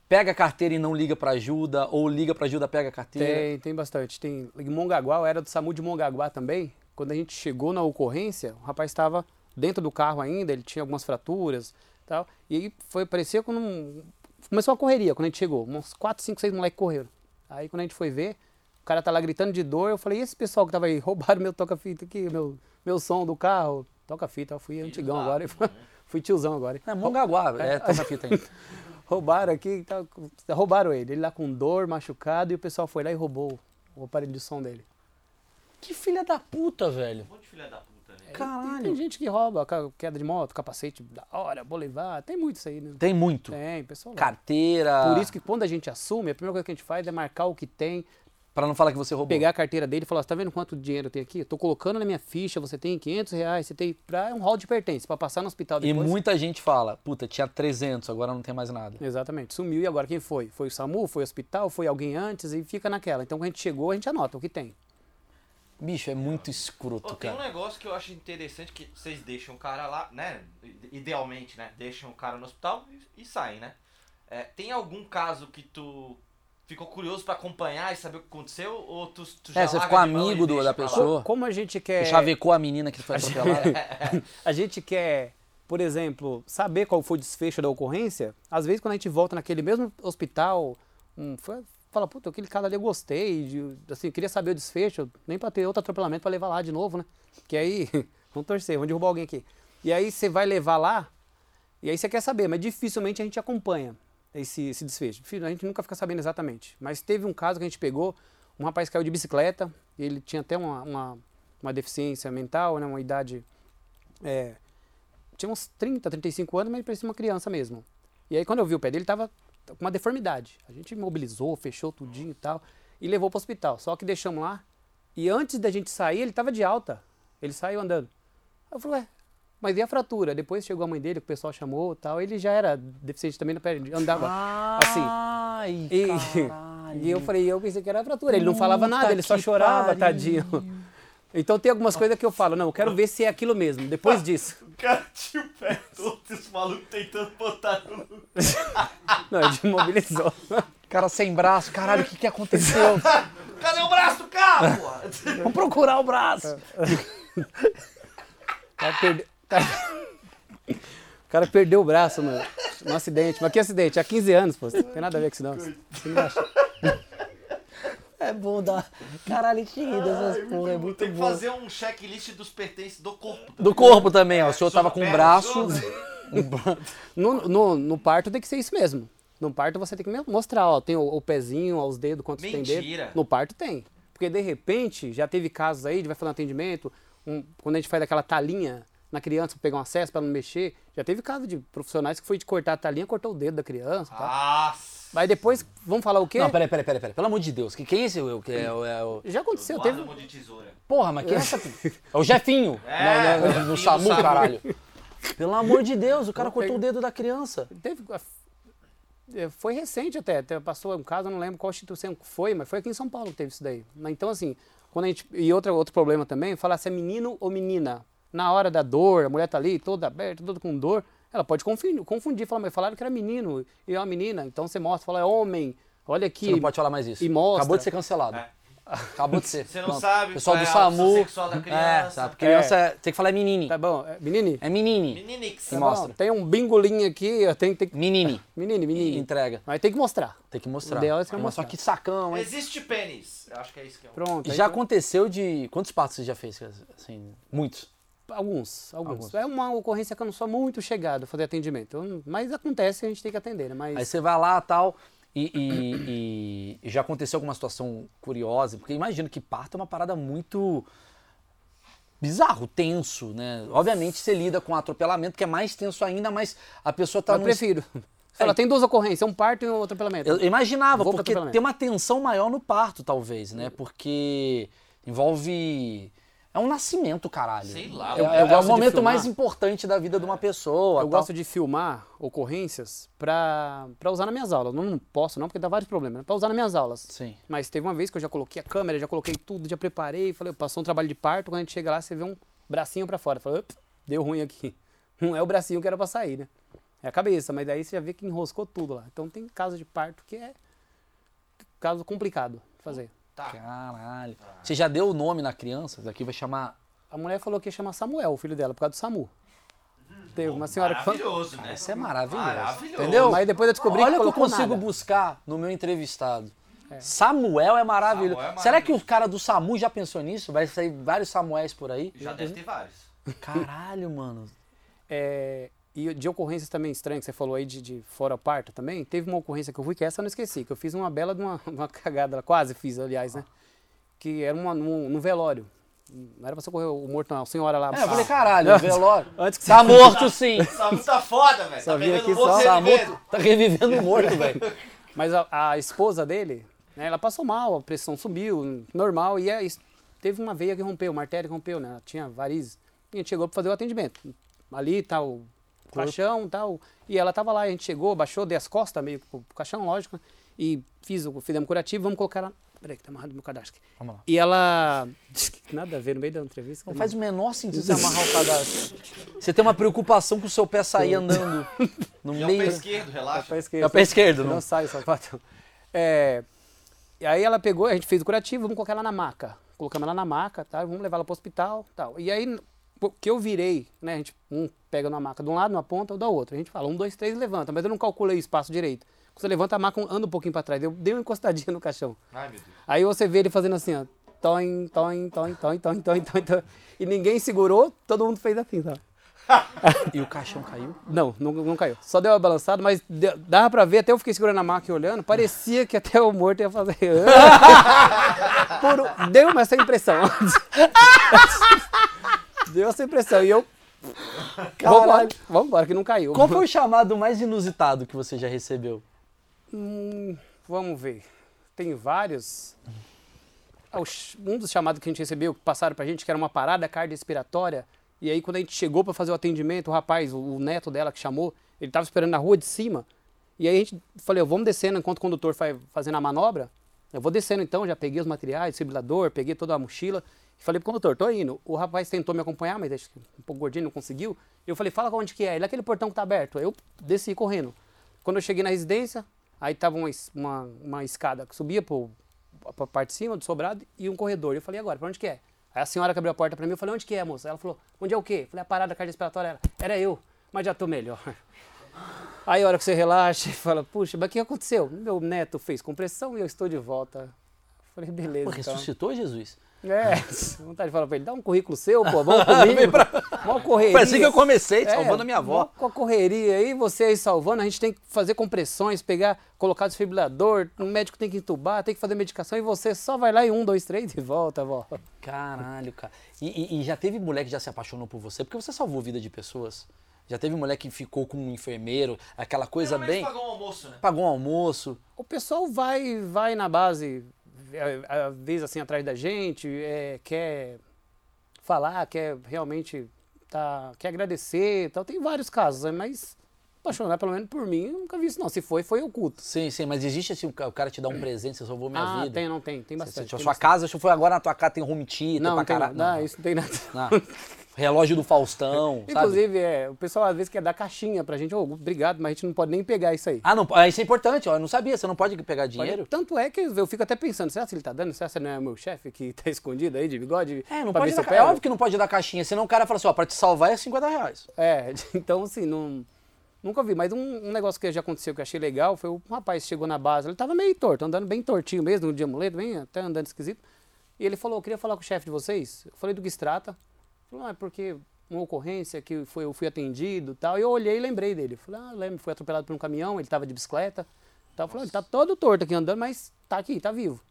B: pega a carteira e não liga pra ajuda, ou liga pra ajuda, pega a carteira.
A: Tem, tem bastante. Tem em Mongaguá, eu era do SAMU de Mongaguá também. Quando a gente chegou na ocorrência, o rapaz estava dentro do carro ainda, ele tinha algumas fraturas tal. E aí foi, parecia quando um- começou a correria quando a gente chegou. Uns 4, 5, 6 moleques correram. Aí quando a gente foi ver, o cara tá lá gritando de dor, eu falei, e esse pessoal que tava aí, roubaram meu toca-fita aqui, meu, meu som do carro. Toca-fita, eu fui antigão agora, fui tiozão agora.
B: É Mongaguá, é, tá na fita aí.
A: Roubaram aqui, tal, roubaram ele. Ele lá com dor, machucado, e o pessoal foi lá e roubou o aparelho de som dele.
B: Que filha da puta, velho.
C: Um monte de filha da puta,
A: Tem,
B: Caralho.
A: tem gente que rouba queda de moto, capacete da hora, vou levar. Tem muito isso aí, né?
B: Tem muito.
A: Tem, pessoal.
B: Carteira.
A: Por isso que quando a gente assume, a primeira coisa que a gente faz é marcar o que tem,
B: Pra não falar que você roubou.
A: pegar a carteira dele e falar, você tá vendo quanto dinheiro tem aqui? Eu tô colocando na minha ficha, você tem 500 reais, você tem pra, é um hall de pertence, pra passar no hospital
B: E
A: depois.
B: muita gente fala, puta, tinha 300, agora não tem mais nada.
A: Exatamente, sumiu e agora quem foi? Foi o SAMU, foi o hospital, foi alguém antes e fica naquela. Então quando a gente chegou, a gente anota o que tem.
B: Bicho, é muito escroto,
C: Pô, tem um
B: cara.
C: negócio que eu acho interessante que vocês deixam o cara lá, né? Idealmente, né? Deixam o cara no hospital e, e saem, né? É, tem algum caso que tu ficou curioso pra acompanhar e saber o que aconteceu? Ou tu, tu já
B: É, você ficou amigo do- da pessoa?
A: Como a gente quer.
B: Chavecou a menina que foi atropelada.
A: a gente quer, por exemplo, saber qual foi o desfecho da ocorrência, às vezes quando a gente volta naquele mesmo hospital, um, foi- fala, puta, aquele cara ali eu gostei, de, assim, queria saber o desfecho, nem pra ter outro atropelamento pra levar lá de novo, né? Que aí, vamos torcer, vamos derrubar alguém aqui. E aí você vai levar lá, e aí você quer saber, mas dificilmente a gente acompanha esse, esse desfecho. A gente nunca fica sabendo exatamente. Mas teve um caso que a gente pegou, um rapaz caiu de bicicleta, ele tinha até uma, uma, uma deficiência mental, né, uma idade é, tinha uns 30, 35 anos, mas parecia uma criança mesmo. E aí quando eu vi o pé dele, ele tava com uma deformidade. A gente mobilizou, fechou tudinho e tal, e levou para o hospital. Só que deixamos lá, e antes da gente sair, ele tava de alta. Ele saiu andando. Eu falei, ué, mas e a fratura? Depois chegou a mãe dele, que o pessoal chamou e tal, ele já era deficiente também na perna, andava assim.
B: Ai,
A: E, e eu falei, eu pensei que era fratura. Ele não falava nada, ele só chorava,
B: pariu.
A: tadinho. Então tem algumas coisas que eu falo, não, eu quero ver se é aquilo mesmo. Depois disso.
C: O cara tinha o pé todo, os malucos tentando botar no.
A: Não, ele desmobilizou.
B: Cara sem braço, caralho, o que, que aconteceu?
C: Cadê o braço do carro, porra?
B: Vamos procurar o braço.
A: O cara, perde... o cara- perdeu o braço no, no acidente. Mas que acidente? Há 15 anos, pô. Não tem nada a ver com isso, não. Você não acha?
B: É bom dar. Caralho, que rir dessas porra, é muito
C: Tem que
B: bom.
C: fazer um checklist dos pertences do corpo.
B: Do corpo também, ó. O senhor tava com o
C: Perna,
B: braço.
C: shoulder.
A: No, no, no parto tem que ser isso mesmo. No parto você tem que mostrar, ó, tem o, o pezinho, os dedos, quantos tem
C: Mentira.
A: dedo. No parto tem. Porque de repente, já teve casos aí, de vai fazer um atendimento, um- quando a gente faz aquela talinha na criança pra pegar um acesso pra não mexer, já teve caso de profissionais que foi de cortar a talinha, cortou o dedo da criança.
C: Ah.
A: Tá?
C: Nossa.
A: Aí depois, vamos falar o quê?
B: Não, peraí, peraí, peraí, peraí. Pelo amor de Deus. Que, quem é esse? O- Que é, o- é o...
A: Já aconteceu, teve.
C: de tesoura.
B: Porra, mas quem é essa? É o Jefinho.
C: É,
B: no, no-
C: o
B: no SAMU, caralho. Pelo amor de Deus, o cara cortou o dedo da criança.
A: Teve. é, Foi recente até, passou um caso, eu não lembro qual instituição foi, mas foi aqui em São Paulo que teve isso daí. Mas Então, assim, quando a gente. E outra, outro problema também, falar se é menino ou menina. Na hora da dor, a mulher tá ali toda aberta, toda com dor, ela pode confundir, confundir falar, mas falaram que era menino e é uma menina, então você mostra, fala, é homem, olha aqui.
B: Você não pode falar mais isso.
A: E mostra.
B: Acabou de ser cancelado.
C: É.
B: Acabou de ser.
C: Você não
B: Pronto.
C: sabe
B: Pessoal
C: qual
B: do
C: é
B: SAMU.
C: sexual da
B: É,
C: criança.
B: sabe? Criança é- tem que falar é menini.
A: Tá bom, é, menine?
B: É menini.
C: Meninix.
B: Tá mostra.
A: bom, Tem um bingolinho aqui, ó, tem, tem que...
B: Menini.
A: Menine, menine.
B: Entrega.
A: Mas tem que mostrar.
B: Tem que mostrar.
A: O ideal é você mostrar.
B: Só que sacão, hein?
C: Existe pênis. Eu acho que é isso que é.
A: Pronto.
B: E já
A: tá-
B: aconteceu de. Quantos partos você já fez? Assim, muitos.
A: Alguns, alguns,
B: Alguns.
A: É uma ocorrência que eu não sou muito chegado a fazer atendimento. Eu mas acontece a gente tem que atender, né? Mas
B: Aí você vai lá tal. E, e- e- já aconteceu alguma situação curiosa? Porque imagino que parto é uma parada muito bizarro, tenso, né? Obviamente você lida com atropelamento, que é mais tenso ainda, mas a pessoa tá
A: eu
B: num-
A: prefiro. Fala, tem duas ocorrências, um parto e um atropelamento.
B: Eu imaginava,
A: Vou
B: porque tem uma tensão maior no parto, talvez, né? Porque envolve. É um nascimento, caralho.
C: Sei lá,
B: É,
C: eu-
B: é-
A: eu
B: é
A: gosto
B: o momento
A: filmar.
B: mais importante da vida de uma pessoa.
A: Eu
B: tal.
A: gosto de filmar ocorrências pra, pra usar nas minhas aulas. Não, não posso não, porque dá vários problemas. né? Pra usar nas minhas aulas.
B: Sim.
A: Mas teve uma vez que eu já coloquei a câmera, já coloquei tudo, já preparei. Falei, passou um trabalho de parto, quando a gente chega lá, você vê um bracinho pra fora. Falei, "Ops, deu ruim aqui. Não é o bracinho que era pra sair, né? É a cabeça, mas daí você já vê que enroscou tudo lá. Então tem caso de parto que é caso complicado de fazer.
C: Tá.
B: Caralho. Você já deu o nome na criança? Daqui vai chamar.
A: A mulher falou que ia chamar Samuel, o filho dela, por causa do SAMU. Teve uma senhora que falou.
C: Maravilhoso, né?
B: Isso é maravilhoso.
C: Maravilhoso.
B: Entendeu?
A: Mas depois eu descobri
B: Olha
A: que
B: o que eu consigo
A: nada.
B: buscar no meu entrevistado. Samuel é maravilhoso.
C: Samuel é
B: Será que
C: maravilhoso.
B: o cara do SAMU já pensou nisso? Vai sair vários Samuéis por aí?
C: Já deve ter vários.
B: Caralho, mano.
A: É, e de ocorrências também estranhas, que você falou aí de, de fora parto também, teve uma ocorrência que eu fui, que essa eu não esqueci, que eu fiz uma bela de uma, uma cagada, quase fiz, aliás, né? Que era uma, num, num velório. Não era pra socorrer o morto, não. A senhora lá.
B: É, eu falei,
A: ah,
B: caralho, o velório.
A: Antes que
B: Tá morto sim.
C: Samu tá foda, velho.
A: Só
C: Tá
A: vim
C: pegando
A: aqui
C: você
A: só-
B: Samu
C: revivendo.
B: tá revivendo o morto, velho.
A: Mas a, a esposa dele, né, ela passou mal, a pressão subiu, normal, e aí teve uma veia que rompeu, uma artéria que rompeu, né? Ela tinha varizes. E a gente chegou para fazer o atendimento. Ali tá o caixão tal. E ela tava lá, a gente chegou, baixou, dei as costas meio pro, pro caixão, lógico, e fiz o, fizemos curativo, vamos colocar ela. Peraí, que tá amarrado no meu cadastro aqui.
B: Vamos lá.
A: E ela. Nada a ver, no meio da entrevista.
B: Não faz o menor sentido você amarrar o cadastro. Você tem uma preocupação com o seu pé sair andando no
C: E é o pé
B: meio.
C: esquerdo, relaxa.
A: Pé esquerdo.
B: É o pé esquerdo,
A: não
B: não?
A: sai o sapato. É, e aí ela pegou, a gente fez o curativo, vamos colocar ela na maca. Colocamos ela na maca, tá? Vamos levar ela pro hospital, tal. E aí que eu virei, né? A gente um pega na maca de um lado, numa ponta, ou da outra. A gente fala um, dois, três, e levanta. Mas eu não calculei o espaço direito. Quando você levanta a maca, anda um pouquinho para trás. Eu dei uma encostadinha no caixão.
C: Ai, meu Deus.
A: Aí você vê ele fazendo assim, ó. Toin, toin, toin, toin, toin, toin, toin, toin. E ninguém segurou, todo mundo fez assim, sabe?
B: E o caixão caiu?
A: Não, não, não caiu. Só deu uma balançada, mas deu- dava pra ver, até eu fiquei segurando a maca e olhando, parecia que até o morto ia fazer. Por um- deu essa impressão. deu essa impressão. E eu. Vambora, vambora, que não caiu.
B: Qual foi o chamado mais inusitado que você já recebeu?
A: Hum, vamos ver. Tem vários. Ah, Um dos chamados que a gente recebeu, que passaram pra gente, que era uma parada cardiorrespiratória. E aí, quando a gente chegou pra fazer o atendimento, o rapaz, o, neto dela que chamou, ele tava esperando na rua de cima. E aí a gente falei, vamos descendo enquanto o condutor vai fazendo a manobra. Eu vou descendo então, já peguei os materiais, desfibrilador, peguei toda a mochila. Falei pro condutor, tô indo. O rapaz tentou me acompanhar, mas acho que um pouco gordinho, não conseguiu. Eu falei, fala onde que é. Ele, aquele portão que tá aberto. Eu desci correndo. Quando eu cheguei na residência, aí tava uma, uma, uma escada que subia pro, pra parte de cima do sobrado e um corredor. Eu falei, agora, pra onde que é? Aí a senhora que abriu a porta pra mim, eu falei, onde que é, moça? Ela falou, onde é o quê? Eu falei, a parada cardiorrespiratória. Ela, era eu, mas já tô melhor. Aí a hora que você relaxa e fala, puxa, mas o que aconteceu? Meu neto fez compressão e eu estou de volta. Eu falei, beleza.
B: Pô,
A: então.
B: ressuscitou Jesus?
A: É, vontade de falar pra ele, dá um currículo seu, pô, vamos comigo. Mó correria.
B: Foi assim que eu comecei,
A: É,
B: salvando a minha avó.
A: Com a correria aí, você aí salvando, a gente tem que fazer compressões, pegar, colocar desfibrilador, o médico tem que entubar, tem que fazer medicação e você só vai lá e um, dois, três e volta, vó.
B: Caralho, cara. E, e- e já teve mulher que já se apaixonou por você? Porque você salvou a vida de pessoas. Já teve mulher que ficou com um enfermeiro, aquela coisa
C: Geralmente
B: bem.
C: pagou um almoço, né?
B: Pagou um almoço.
A: O pessoal vai, vai na base, às vezes assim, atrás da gente, é, quer falar, quer realmente, tá, quer agradecer tal. Tem vários casos, né, mas apaixonar pelo menos por mim, eu nunca vi isso não. Se foi, foi oculto.
B: Sim, sim, mas existe assim, o ca- o cara te dá um presente, você salvou minha
A: ah,
B: vida.
A: tem, não tem, tem
B: Você-
A: bastante.
B: você- a
A: tem
B: sua
A: bastante.
B: casa, se foi agora na tua casa, tem home theater
A: Não,
B: pra
A: não
B: caralho.
A: nada. Não, isso não tem nada.
B: Não. Relógio do Faustão, sabe?
A: Inclusive, é, o pessoal às vezes quer dar caixinha pra gente. Ô, obrigado, mas a gente não pode nem pegar isso aí.
B: Ah, não, ah, isso é importante, ó. Eu não sabia, você não pode pegar
A: Pode-
B: dinheiro?
A: Tanto é que eu fico até pensando, será que ele tá dando? Será que não é meu chefe que tá escondido aí de bigode?
B: É, não pode dar, é óbvio que não pode dar caixinha, senão o cara fala assim, ó, pra te salvar é 50 reais.
A: É, então assim, não, nunca vi. Mas um, um negócio que já aconteceu que eu achei legal foi o rapaz que chegou na base, ele tava meio torto, andando bem tortinho mesmo, no dia amuleto, bem até andando esquisito. E ele falou, eu queria falar com o chefe de vocês. Eu falei do que se trata. Ele Falou, ah, é porque uma ocorrência que foi, eu fui atendido e tal. E eu olhei e lembrei dele. Falei, ah, lembro, fui atropelado por um caminhão, ele tava de bicicleta. Tal. Falei, ele tá todo torto aqui andando, mas tá aqui, tá vivo.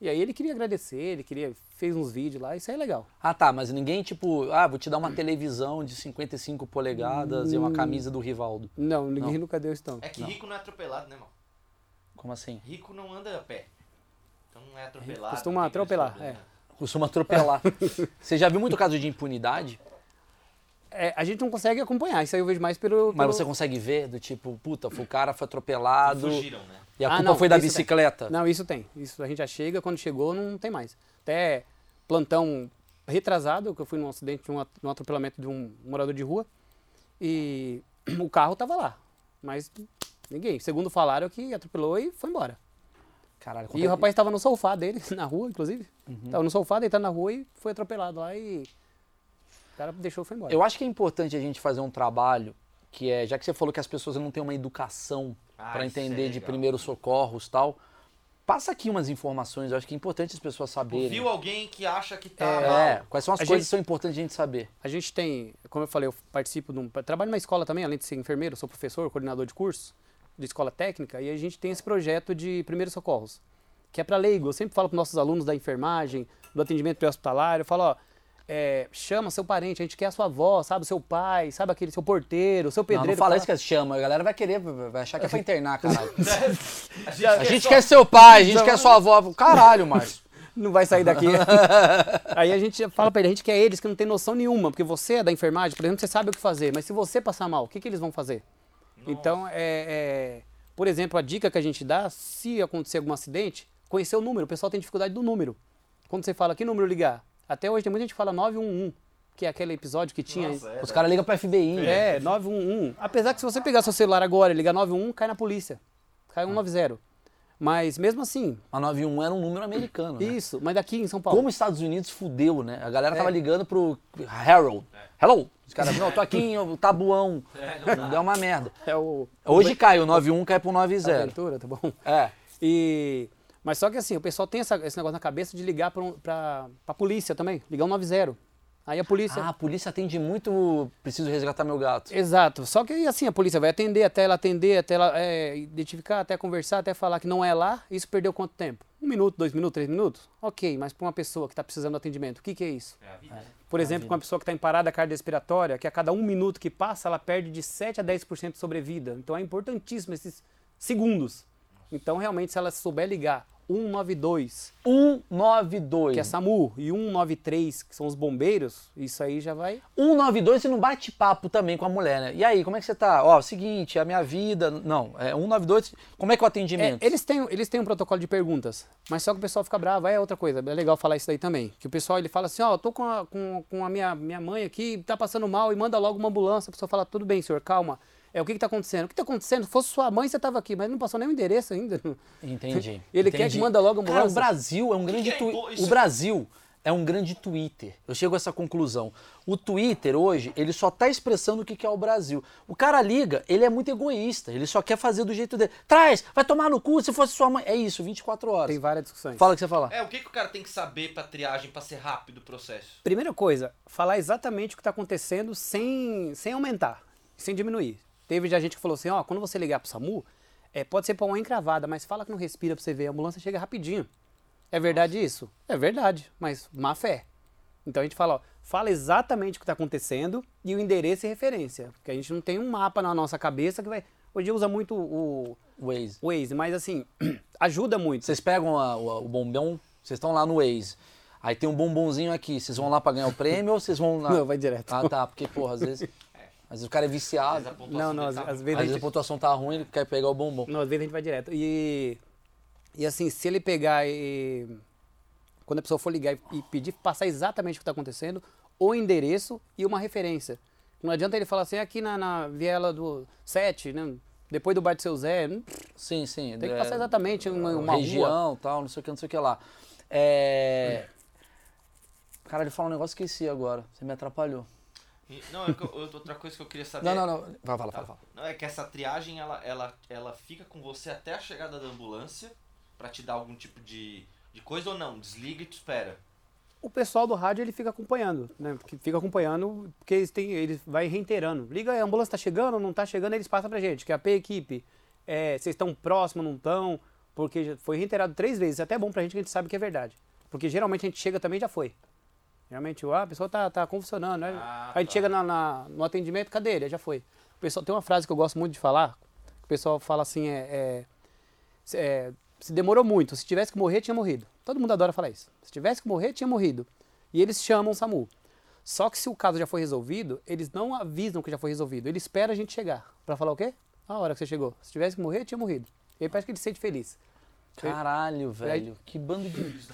A: E aí ele queria agradecer, ele queria, fez uns vídeos lá, isso aí é legal.
B: Ah, tá, mas ninguém, tipo, ah, vou te dar uma televisão de 55 polegadas e
A: Hum.
B: uma camisa do Rivaldo.
A: Não, ninguém nunca deu isso não.
C: É que rico não é atropelado, né, irmão?
B: Como assim?
C: Rico não anda a pé. Então não é atropelado.
A: Costuma
C: não
A: atropelar,
C: problema.
B: Costuma atropelar. Você já viu muito caso de impunidade?
A: É, a gente não consegue acompanhar, isso aí eu vejo mais pelo...
B: Mas
A: pelo-
B: você consegue ver do tipo, puta, o cara foi atropelado
C: Fugiram, né?
B: e a
A: Ah,
B: culpa
A: não,
B: foi da
A: isso tem.
B: bicicleta.
A: Não, isso tem. Isso a gente já chega, quando chegou não tem mais. Até plantão retrasado, que eu fui num acidente, um num atropelamento de um morador de rua, e o carro tava lá. Mas ninguém. Segundo falaram que atropelou e foi embora.
B: Caralho,
A: E o rapaz estava no sofá dele, na rua, inclusive. Tava no sofá, deitado na rua e foi atropelado lá e o cara deixou e foi embora.
B: Eu acho que é importante a gente fazer um trabalho que é, já que você falou que as pessoas não têm uma educação
C: Ah,
B: para
C: é
B: entender de
C: legal.
B: primeiros socorros e tal, passa aqui umas informações, eu acho que é importante as pessoas saberem.
C: Viu alguém que acha que tá
B: É,
C: mal.
B: quais são as
A: A
B: coisas
A: gente-
B: que são importantes a gente saber?
A: A gente tem, como eu falei, eu participo de um. Trabalho numa escola também, além de ser enfermeiro, sou professor, coordenador de curso de escola técnica, e a gente tem esse projeto de primeiros socorros, que é para leigo. Eu sempre falo para nossos alunos da enfermagem, do atendimento pré-hospitalar, eu falo, ó, é, chama seu parente, a gente quer a sua avó, sabe, o seu pai, sabe aquele seu porteiro, seu
B: Não,
A: pedreiro.
B: não fala
A: fala-
B: isso que eles chamam, a galera vai querer, vai achar que é pra internar, caralho.
C: A gente,
B: A gente
C: só-
B: quer seu pai, a gente quer sua avó. Caralho, Márcio.
A: não vai sair daqui. Aí a gente fala pra ele, a gente quer eles que não tem noção nenhuma, porque você é da enfermagem, por exemplo, você sabe o que fazer, mas se você passar mal, o que, que eles vão fazer? Então, é, é- por exemplo, a dica que a gente dá, se acontecer algum acidente, conhecer o número. O pessoal tem dificuldade do número. Quando você fala que número ligar, até hoje tem muita gente que fala 911, que é aquele episódio que tinha.
C: Nossa, é,
B: Os caras ligam pro FBI. né?
A: É, 911. Apesar que se você pegar seu celular agora e ligar 911, cai na polícia. Cai 190. Mas mesmo assim,
B: A 91 era um número americano. né?
A: isso, mas daqui em São Paulo.
B: Como os Estados Unidos fudeu, né? A galera tava
A: É.
B: ligando pro Harold. Hello! Os caras, não, tô aqui em Tabuão. Deu uma merda.
A: É o.
B: Hoje cai, o 91 cai pro 90.
A: Aventura, tá bom?
B: É.
A: E, mas só que assim, o pessoal tem essa- esse negócio na cabeça de ligar pra, um- pra, pra polícia também, ligar o 90. Aí a polícia.
B: Ah, a polícia atende muito. Preciso resgatar meu gato.
A: Exato. Só que assim, a polícia vai atender, até ela atender, até ela é, identificar, até conversar, até falar que não é lá. Isso perdeu quanto tempo? Um minuto, dois minutos, três minutos? Ok, mas para uma pessoa que está precisando de atendimento, o que, que é isso?
C: É a vida, né?
A: Por exemplo, com uma pessoa que está em parada cardiorrespiratória, que a cada um minuto que passa, ela perde de 7 a 10% de sobrevida. Então é importantíssimo esses segundos. Então, realmente, se ela souber ligar 192,
B: 192.
A: que é SAMU, e 193, que são os bombeiros, isso aí já vai.
B: 192 e não bate papo também com a mulher, né? E aí, como é que você tá? Ó, seguinte, a minha vida. Não, é 192. Como é que é o
A: É,
B: atendimento?
A: eles, têm, eles têm um protocolo de perguntas, mas só que o pessoal fica bravo, é outra coisa, é legal falar isso daí também. Que o pessoal ele fala assim, ó, eu tô com a, com, com a minha, minha mãe aqui, tá passando mal, e manda logo uma ambulância. A pessoa fala, tudo bem, senhor, calma. É, o que que tá acontecendo? O que tá acontecendo? Se fosse sua mãe, você tava aqui, mas não passou nem o endereço ainda.
B: Entendi.
A: Ele quer
B: entendi.
A: que manda logo a
B: Cara, o
A: ambulância.
B: Brasil é um grande
C: que é impo-
B: O Brasil é um grande Twitter. Eu chego a essa conclusão. O Twitter hoje, ele só tá expressando o que que é o Brasil. O cara liga, ele é muito egoísta, ele só quer fazer do jeito dele. Traz, vai tomar no cu se fosse sua mãe. É isso, 24 horas.
A: Tem várias discussões.
B: Fala o que você fala.
C: É, o que, que o cara tem que saber pra triagem, pra ser rápido o processo?
A: Primeira coisa, falar exatamente o que está acontecendo sem, sem aumentar, sem diminuir. Teve já gente que falou assim, ó, quando você ligar pro SAMU, é, pode ser pra uma encravada, mas fala que não respira pra você ver, a ambulância chega rapidinho. É verdade isso? É verdade, mas má fé. Então a gente fala, ó, fala exatamente o que está acontecendo e o endereço e referência, porque a gente não tem um mapa na nossa cabeça que vai... Hoje usa muito o
B: Waze.
A: o Waze, mas assim, ajuda muito.
B: Vocês pegam a- o, o bombom, vocês estão lá no Waze. Aí tem um bombonzinho aqui. Vocês vão lá pra ganhar o prêmio ou vocês vão lá?
A: Não, vai direto.
B: Ah, tá. Porque, porra, às vezes. Às vezes o cara é viciado.
C: Mas a
B: Às
C: pontuação
A: Não, não, às,
C: tá
A: às vezes a
B: vezes a
A: gente
B: pontuação tá ruim, ele quer pegar o bombom.
A: Não, às vezes a gente vai direto. E, e assim, se ele pegar e. Quando a pessoa for ligar e, pedir, passar exatamente o que está acontecendo, o endereço e uma referência. Não adianta ele falar assim, aqui na, na viela do 7, né? depois do bar do seu Zé. Não-
B: Sim, sim.
A: Tem que
B: é,
A: passar exatamente uma, uma rua.
B: região, tal, não sei o que, não sei o que lá. É... Cara, ele falou um negócio que esqueci agora. Você me atrapalhou.
C: Não, é eu- outra coisa que eu queria saber.
B: Não, não, não. Vai, fala, fala, fala.
C: Não, é que essa triagem ela, ela, ela fica com você até a chegada da ambulância pra te dar algum tipo de, de coisa ou não? Desliga e te espera.
A: O pessoal do rádio ele fica acompanhando, né? Porque fica acompanhando, porque eles têm, eles vai reiterando. Liga, a ambulância tá chegando, não tá chegando, eles passam pra gente, que é a P equipe. É, vocês estão próximos, não estão? Porque foi reiterado três vezes. É até bom pra gente que a gente sabe que é verdade. Porque geralmente a gente chega também e já foi. Geralmente, ah, a pessoa tá, tá convulsionando, né?
C: Ah,
A: a gente
C: tá.
A: chega na, na- no atendimento, cadê ele? Já foi. O pessoal, tem uma frase que eu gosto muito de falar, o pessoal fala assim, é, é, se- é, se demorou muito, se tivesse que morrer, tinha morrido. Todo mundo adora falar isso. Se tivesse que morrer, tinha morrido. E eles chamam o SAMU. Só que se o caso já foi resolvido, eles não avisam que já foi resolvido. Ele espera a gente chegar. Pra falar o quê? A hora que você chegou. Se tivesse que morrer, tinha morrido. E aí parece que ele se sente feliz.
B: Caralho, velho. Que bando de.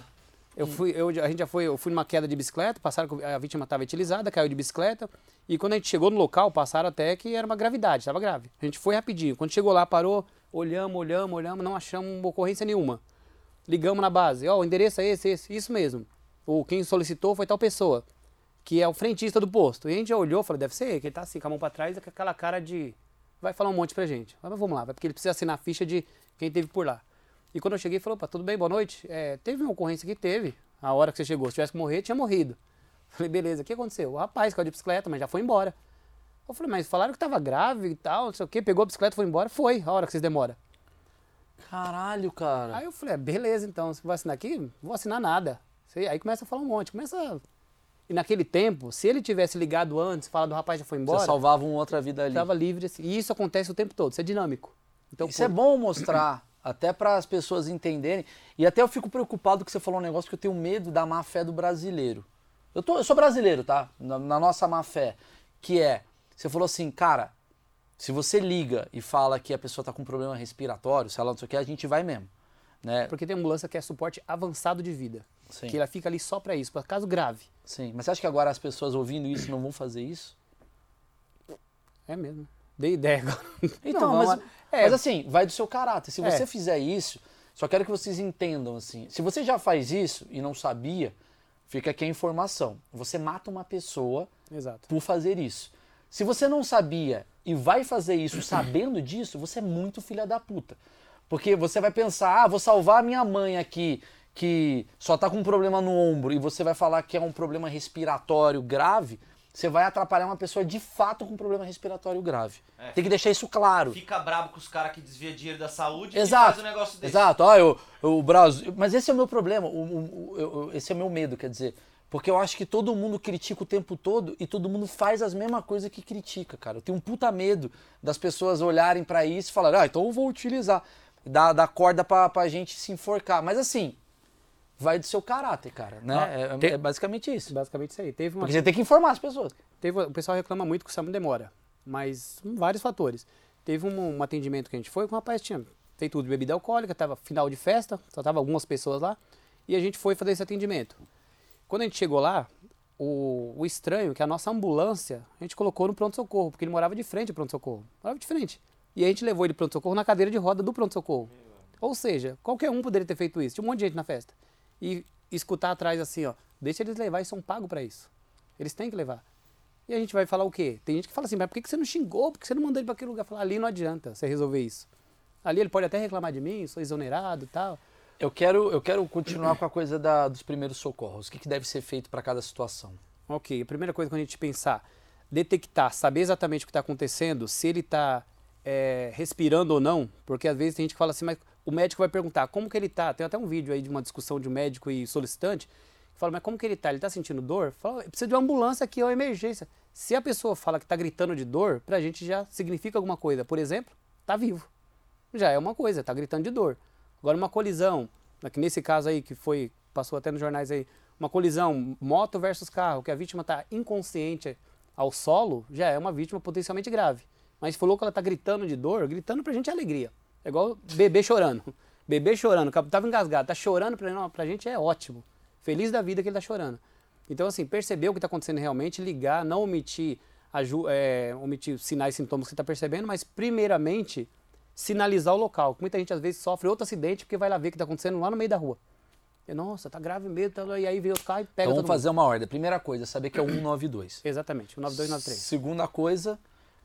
A: Eu fui, eu, a gente já foi, eu fui numa queda de bicicleta, passaram, que a vítima estava etilizada, caiu de bicicleta, e quando a gente chegou no local, passaram até que era uma gravidade, estava grave. A gente foi rapidinho. Quando chegou lá, parou, olhamos, olhamos, olhamos, não achamos ocorrência nenhuma. Ligamos na base, ó, o endereço é esse, esse, isso mesmo. O quem solicitou foi tal pessoa, que é o frentista do posto. E a gente já olhou, falou, deve ser que ele tá assim, com a mão para trás, com aquela cara de vai falar um monte pra gente. Mas vamos lá, vai porque ele precisa assinar a ficha de quem teve por lá. E quando eu cheguei, falou, opa, tudo bem, boa noite. É, teve uma ocorrência que teve, a hora que você chegou. Se tivesse que morrer, tinha morrido. Falei, beleza, o que aconteceu? O rapaz caiu de bicicleta, mas já foi embora. Eu falei, mas falaram que tava grave e tal, não sei o quê. Pegou a bicicleta, foi embora. Foi, a hora que vocês demoram.
B: Caralho, cara.
A: Aí eu falei, ah, beleza, então, você vai assinar aqui? Não vou assinar nada. Aí começa a falar um monte, começa... a- E naquele tempo, se ele tivesse ligado antes, falado, o rapaz já foi embora,
B: Você salvava uma outra vida ali.
A: estava livre. assim. E isso acontece o tempo todo, isso é dinâmico. Então,
B: Isso é bom mostrar, até para as pessoas entenderem. E até eu fico preocupado que você falou um negócio que eu tenho medo da má fé do brasileiro. Eu, tô, eu sou brasileiro, tá? Na, na nossa má fé. Que é, você falou assim, cara, se você liga e fala que a pessoa tá com problema respiratório, sei lá, não sei o que, a gente vai mesmo. Né?
A: Porque tem ambulância que é suporte avançado de vida.
B: Sim.
A: Que ela fica ali só para isso, para caso grave.
B: Sim. Mas você acha que agora as pessoas ouvindo isso não vão fazer isso?
A: É mesmo. Dei ideia agora.
B: Então,
A: Não,
B: mas.
A: É.
B: mas assim, vai do seu caráter. Se
A: É.
B: você fizer isso, só quero que vocês entendam assim. Se você já faz isso e não sabia, fica aqui a informação. Você mata uma pessoa
A: Exato.
B: por fazer isso. Se você não sabia e vai fazer isso sabendo disso, você é muito filha da puta. Porque você vai pensar, ah, vou salvar a minha mãe aqui, que só tá com um problema no ombro, e você vai falar que é um problema respiratório grave, você vai atrapalhar uma pessoa de fato com um problema respiratório grave.
C: É.
B: Tem que deixar isso claro.
C: Fica brabo com os caras que desvia dinheiro da saúde
B: Exato.
C: e faz um negócio desse.
B: Exato. Ah, eu, eu- o Brasil. Mas esse é o meu problema. o- o- eu- esse é o meu medo, quer dizer. Porque eu acho que todo mundo critica o tempo todo e todo mundo faz as mesmas coisas que critica, cara. Eu tenho um puta medo das pessoas olharem pra isso e falarem, ah, então eu vou utilizar. Dar corda pra, pra gente se enforcar. Mas assim, vai do seu caráter, cara. Né?
A: Ah,
B: É-
A: tem-
B: é basicamente isso.
A: Basicamente isso aí. Teve uma
B: Porque você tem que informar as pessoas.
A: Teve, o pessoal reclama muito que o SAMU demora, mas vários fatores. Teve um, um atendimento que a gente foi, que o rapaz tinha feito tudo de bebida alcoólica, tava final de festa, só tava algumas pessoas lá, e a gente foi fazer esse atendimento. Quando a gente chegou lá, o, o estranho é que a nossa ambulância, a gente colocou no pronto-socorro, porque ele morava de frente ao pronto-socorro. Morava de frente. E a gente levou ele pro pronto-socorro na cadeira de roda do pronto-socorro. Ou seja, qualquer um poderia ter feito isso. Tinha um monte de gente na festa. E escutar atrás assim, ó, deixa eles levar, eles são pagos para isso. Eles têm que levar. E a gente vai falar o quê? Tem gente que fala assim, mas por que você não xingou? Por que você não mandou ele para aquele lugar? Falar, ali não adianta você resolver isso. Ali ele pode até reclamar de mim, sou exonerado e tal.
B: Eu quero, eu quero continuar com a coisa da- dos primeiros socorros. O que, que deve ser feito para cada situação?
A: Ok, a primeira coisa quando a gente pensar, detectar, saber exatamente o que está acontecendo, se ele está respirando ou não, porque às vezes tem gente que fala assim, mas o médico vai perguntar como que ele está. Tem até um vídeo aí de uma discussão de um médico e solicitante, que fala, mas como que ele está? Ele está sentindo dor? Fala, precisa de uma ambulância aqui, é uma emergência. Se a pessoa fala que está gritando de dor, pra gente já significa alguma coisa. Por exemplo, está vivo. Já é uma coisa, está gritando de dor. Agora uma colisão, que nesse caso aí que foi, passou até nos jornais aí, uma colisão moto versus carro, que a vítima está inconsciente ao solo, já é uma vítima potencialmente grave. Mas falou que ela está gritando de dor, gritando pra gente é alegria. É igual bebê chorando. Bebê chorando, tava engasgado, tá chorando pra, não, pra gente é ótimo. Feliz da vida que ele tá chorando. Então, assim, perceber o que está acontecendo realmente, ligar, não omitir, aju- é, omitir sinais e sintomas que você está percebendo, mas primeiramente sinalizar o local. Muita gente às vezes sofre outro acidente porque vai lá ver o que está acontecendo lá no meio da rua. E, Nossa, tá grave mesmo, tá... e aí vem outro carro e pega
B: Então
A: todo
B: vamos fazer uma ordem. Primeira coisa, saber que é o 192.
A: mundo. Exatamente, o 9293.
B: Segunda coisa,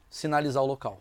B: sinalizar o local.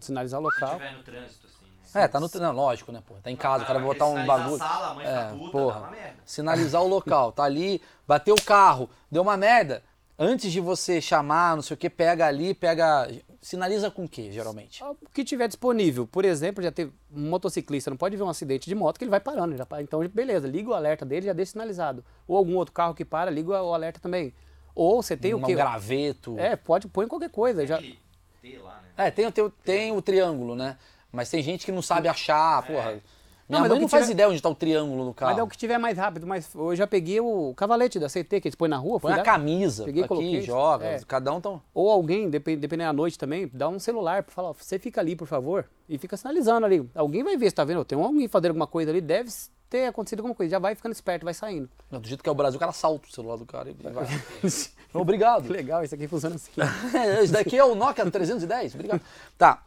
A: Sinalizar o
C: Se
A: local.
C: tiver no trânsito?
B: É, tá no. Não, lógico, né, pô? Tá em casa, o cara vai botar um bagulho.
C: A sala, a mãe
B: É,
C: puta,
B: porra.
C: dá uma merda.
B: Sinalizar o local. Tá ali, bateu o carro, deu uma merda. Antes de você chamar, não sei o que, pega ali, pega. Sinaliza com o quê, geralmente?
A: O que tiver disponível. Por exemplo, já teve um motociclista, não pode ver um acidente de moto que ele vai parando. Já, então, beleza, liga o alerta dele já deixa sinalizado. Ou algum outro carro que para, liga o alerta também. Ou você tem
B: um
A: o quê?
B: graveto.
A: É, pode pôr em qualquer coisa. Já,
C: lá, né?
B: É, tem, o teu- tem o triângulo, né? Mas tem gente que não sabe achar, porra. Minha
A: Não,
B: mãe
A: é
B: não
A: que
B: faz
A: tiver-
B: ideia onde tá o triângulo no carro.
A: mas é o que tiver mais rápido. Mas eu já peguei o cavalete da CT que eles põem na rua.
B: Põe a camisa
A: Peguei
B: aqui,
A: coloquei.
B: joga.
A: É.
B: Cada um tão.
A: Ou alguém, depe- dependendo da noite também, dá um celular para falar, você fica ali, por favor, e fica sinalizando ali. Alguém vai ver, você tá vendo? Tem alguém fazendo alguma coisa ali, deve ter acontecido alguma coisa. Já vai ficando esperto, vai saindo.
B: Não, do jeito que é o Brasil, o cara salta o celular do cara e vai. Obrigado.
A: Legal, isso aqui funciona assim.
B: Esse daqui é o Nokia 310, obrigado. Tá,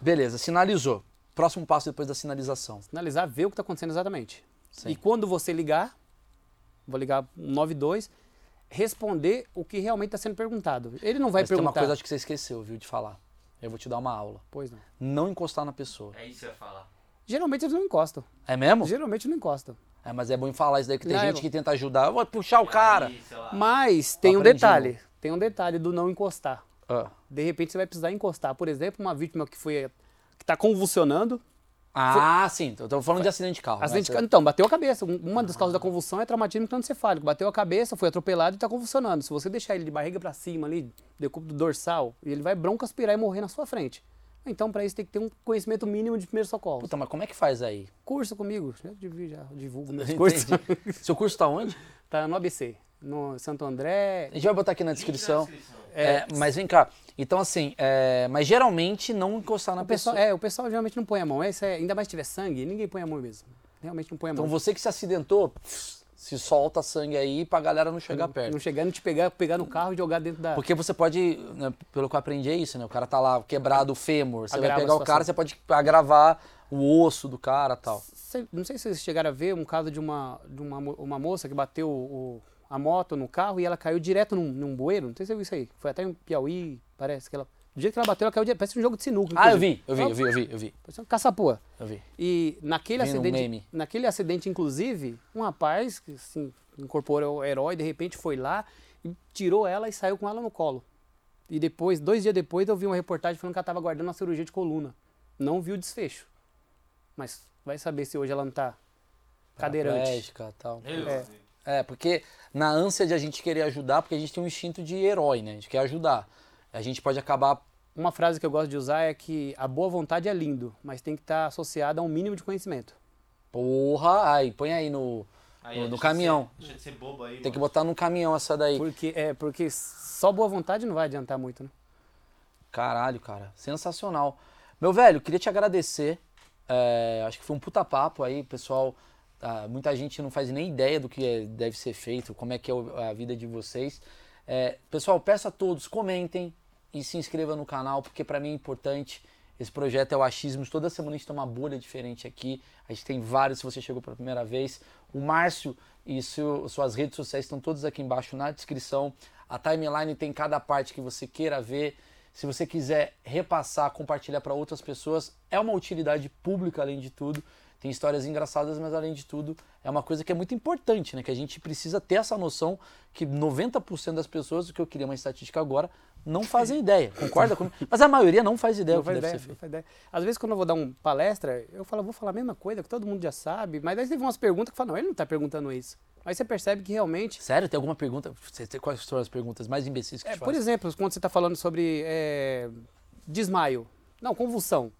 B: beleza, sinalizou. Próximo passo depois da sinalização.
A: Sinalizar, ver o que está acontecendo exatamente.
B: Sim.
A: E quando você ligar, vou ligar 192, responder o que realmente está sendo perguntado. Ele não vai
B: Mas tem uma
A: perguntar.
B: coisa acho que você esqueceu, viu, de falar. Eu vou te dar uma aula.
A: Pois não.
B: Não encostar na pessoa.
C: É isso que eu ia falar.
A: Geralmente eles não encostam.
B: É mesmo?
A: Geralmente não encostam.
B: É, mas é bom em falar isso daí, que tem
A: Não, é
B: gente
A: bom.
B: que tenta ajudar. Eu vou puxar o cara.
A: Mas tem um detalhe. Tem um detalhe do não encostar.
B: Ah.
A: De repente você vai precisar encostar. Por exemplo, uma vítima que foi que está convulsionando.
B: Ah, sim. Eu tô falando de acidente de carro. né?
A: Acidente de
B: Você-
A: ca- Então, bateu a cabeça. Um- Uma das causas da convulsão é traumatismo crânioencefálico. Bateu a cabeça, foi atropelado e está convulsionando. Se você deixar ele de barriga para cima ali, decúbito dorsal, ele vai broncoaspirar e morrer na sua frente. Então, para isso, tem que ter um conhecimento mínimo de primeiro socorro.
B: Puta, mas como é que faz aí?
A: Curso comigo, divi- já divulgo meus cursos.
B: Seu curso tá onde?
A: tá no ABC, no Santo André.
B: A gente vai botar aqui na descrição.
C: descrição.
B: É, mas vem cá. Então, assim, é, mas geralmente não encostar na
A: O pessoal,
B: pessoa.
A: é, o pessoal geralmente não põe a mão. Esse é, ainda mais se tiver sangue, ninguém põe a mão mesmo. Realmente não põe a
B: Então
A: mão.
B: você que se acidentou, se solta sangue aí pra galera não chegar perto.
A: Não chegar, não te pegar, pegar no carro e jogar dentro da.
B: Porque você pode, né, pelo que eu aprendi é isso, né? O cara tá lá quebrado o fêmur, você
A: Agrava
B: vai pegar o cara, você pode agravar o osso do cara e tal.
A: Cê- não sei se vocês chegaram a ver um caso de uma, de uma, uma moça que bateu o- a moto no carro e ela caiu direto num, num bueiro. Não sei se você viu isso aí. Foi até em Piauí, parece que ela. Do jeito que ela bateu, ela caiu direto. Parece um jogo de sinuca.
B: Ah, eu vi, eu vi, eu vi, eu vi, eu vi.
A: Parece uma caçapua.
B: Eu vi.
A: E naquele
B: Vi
A: acidente,
B: meme.
A: naquele acidente, inclusive, um rapaz que assim, incorporou o herói, de repente foi lá e tirou ela e saiu com ela no colo. E depois, dois dias depois, eu vi uma reportagem falando que ela estava guardando uma cirurgia de coluna. Não vi o desfecho. Mas vai saber se hoje ela não tá cadeirante.
B: E tal.
A: É.
B: É, porque na ânsia de a gente querer ajudar, porque a gente tem um instinto de herói, né? A gente quer ajudar. A gente pode acabar.
A: Uma frase que eu gosto de usar é que a boa vontade é lindo, mas tem que estar associada a um mínimo de conhecimento.
B: Porra, aí, põe aí no,
C: Aí,
B: no, no
C: deixa de
B: caminhão.
C: ser- Deixa de ser bobo aí.
B: Tem que botar no caminhão essa daí.
A: Porque, é, porque só boa vontade não vai adiantar muito, né?
B: Caralho, cara. Sensacional. Meu velho, queria te agradecer. É, acho que foi um puta papo aí, pessoal. Ah, muita gente não faz nem ideia do que é- deve ser feito, como é que é a vida de vocês. É, pessoal, peço a todos, comentem e se inscrevam no canal, porque para mim é importante. Esse projeto é o Achismos. Toda semana a gente tem uma bolha diferente aqui. A gente tem vários, se você chegou pela primeira vez. O Márcio e seu- suas redes sociais estão todas aqui embaixo na descrição. A timeline tem cada parte que você queira ver. Se você quiser repassar, compartilhar para outras pessoas, é uma utilidade pública além de tudo. Tem histórias engraçadas, mas além de tudo, é uma coisa que é muito importante, né? Que a gente precisa ter essa noção que 90% das pessoas, o que eu queria uma estatística agora, não fazem ideia. Concorda comigo? Mas a maioria não faz ideia
A: Não faz ideia, não faz ideia. Às vezes, quando eu vou dar uma palestra, eu falo, vou falar a mesma coisa que todo mundo já sabe, mas aí teve umas perguntas que falam, não, ele não está perguntando isso. Aí você percebe que realmente.
B: Sério? Tem alguma pergunta? Quais são as perguntas mais imbecis que
A: É, por exemplo, quando você está falando sobre é, desmaio, não, convulsão.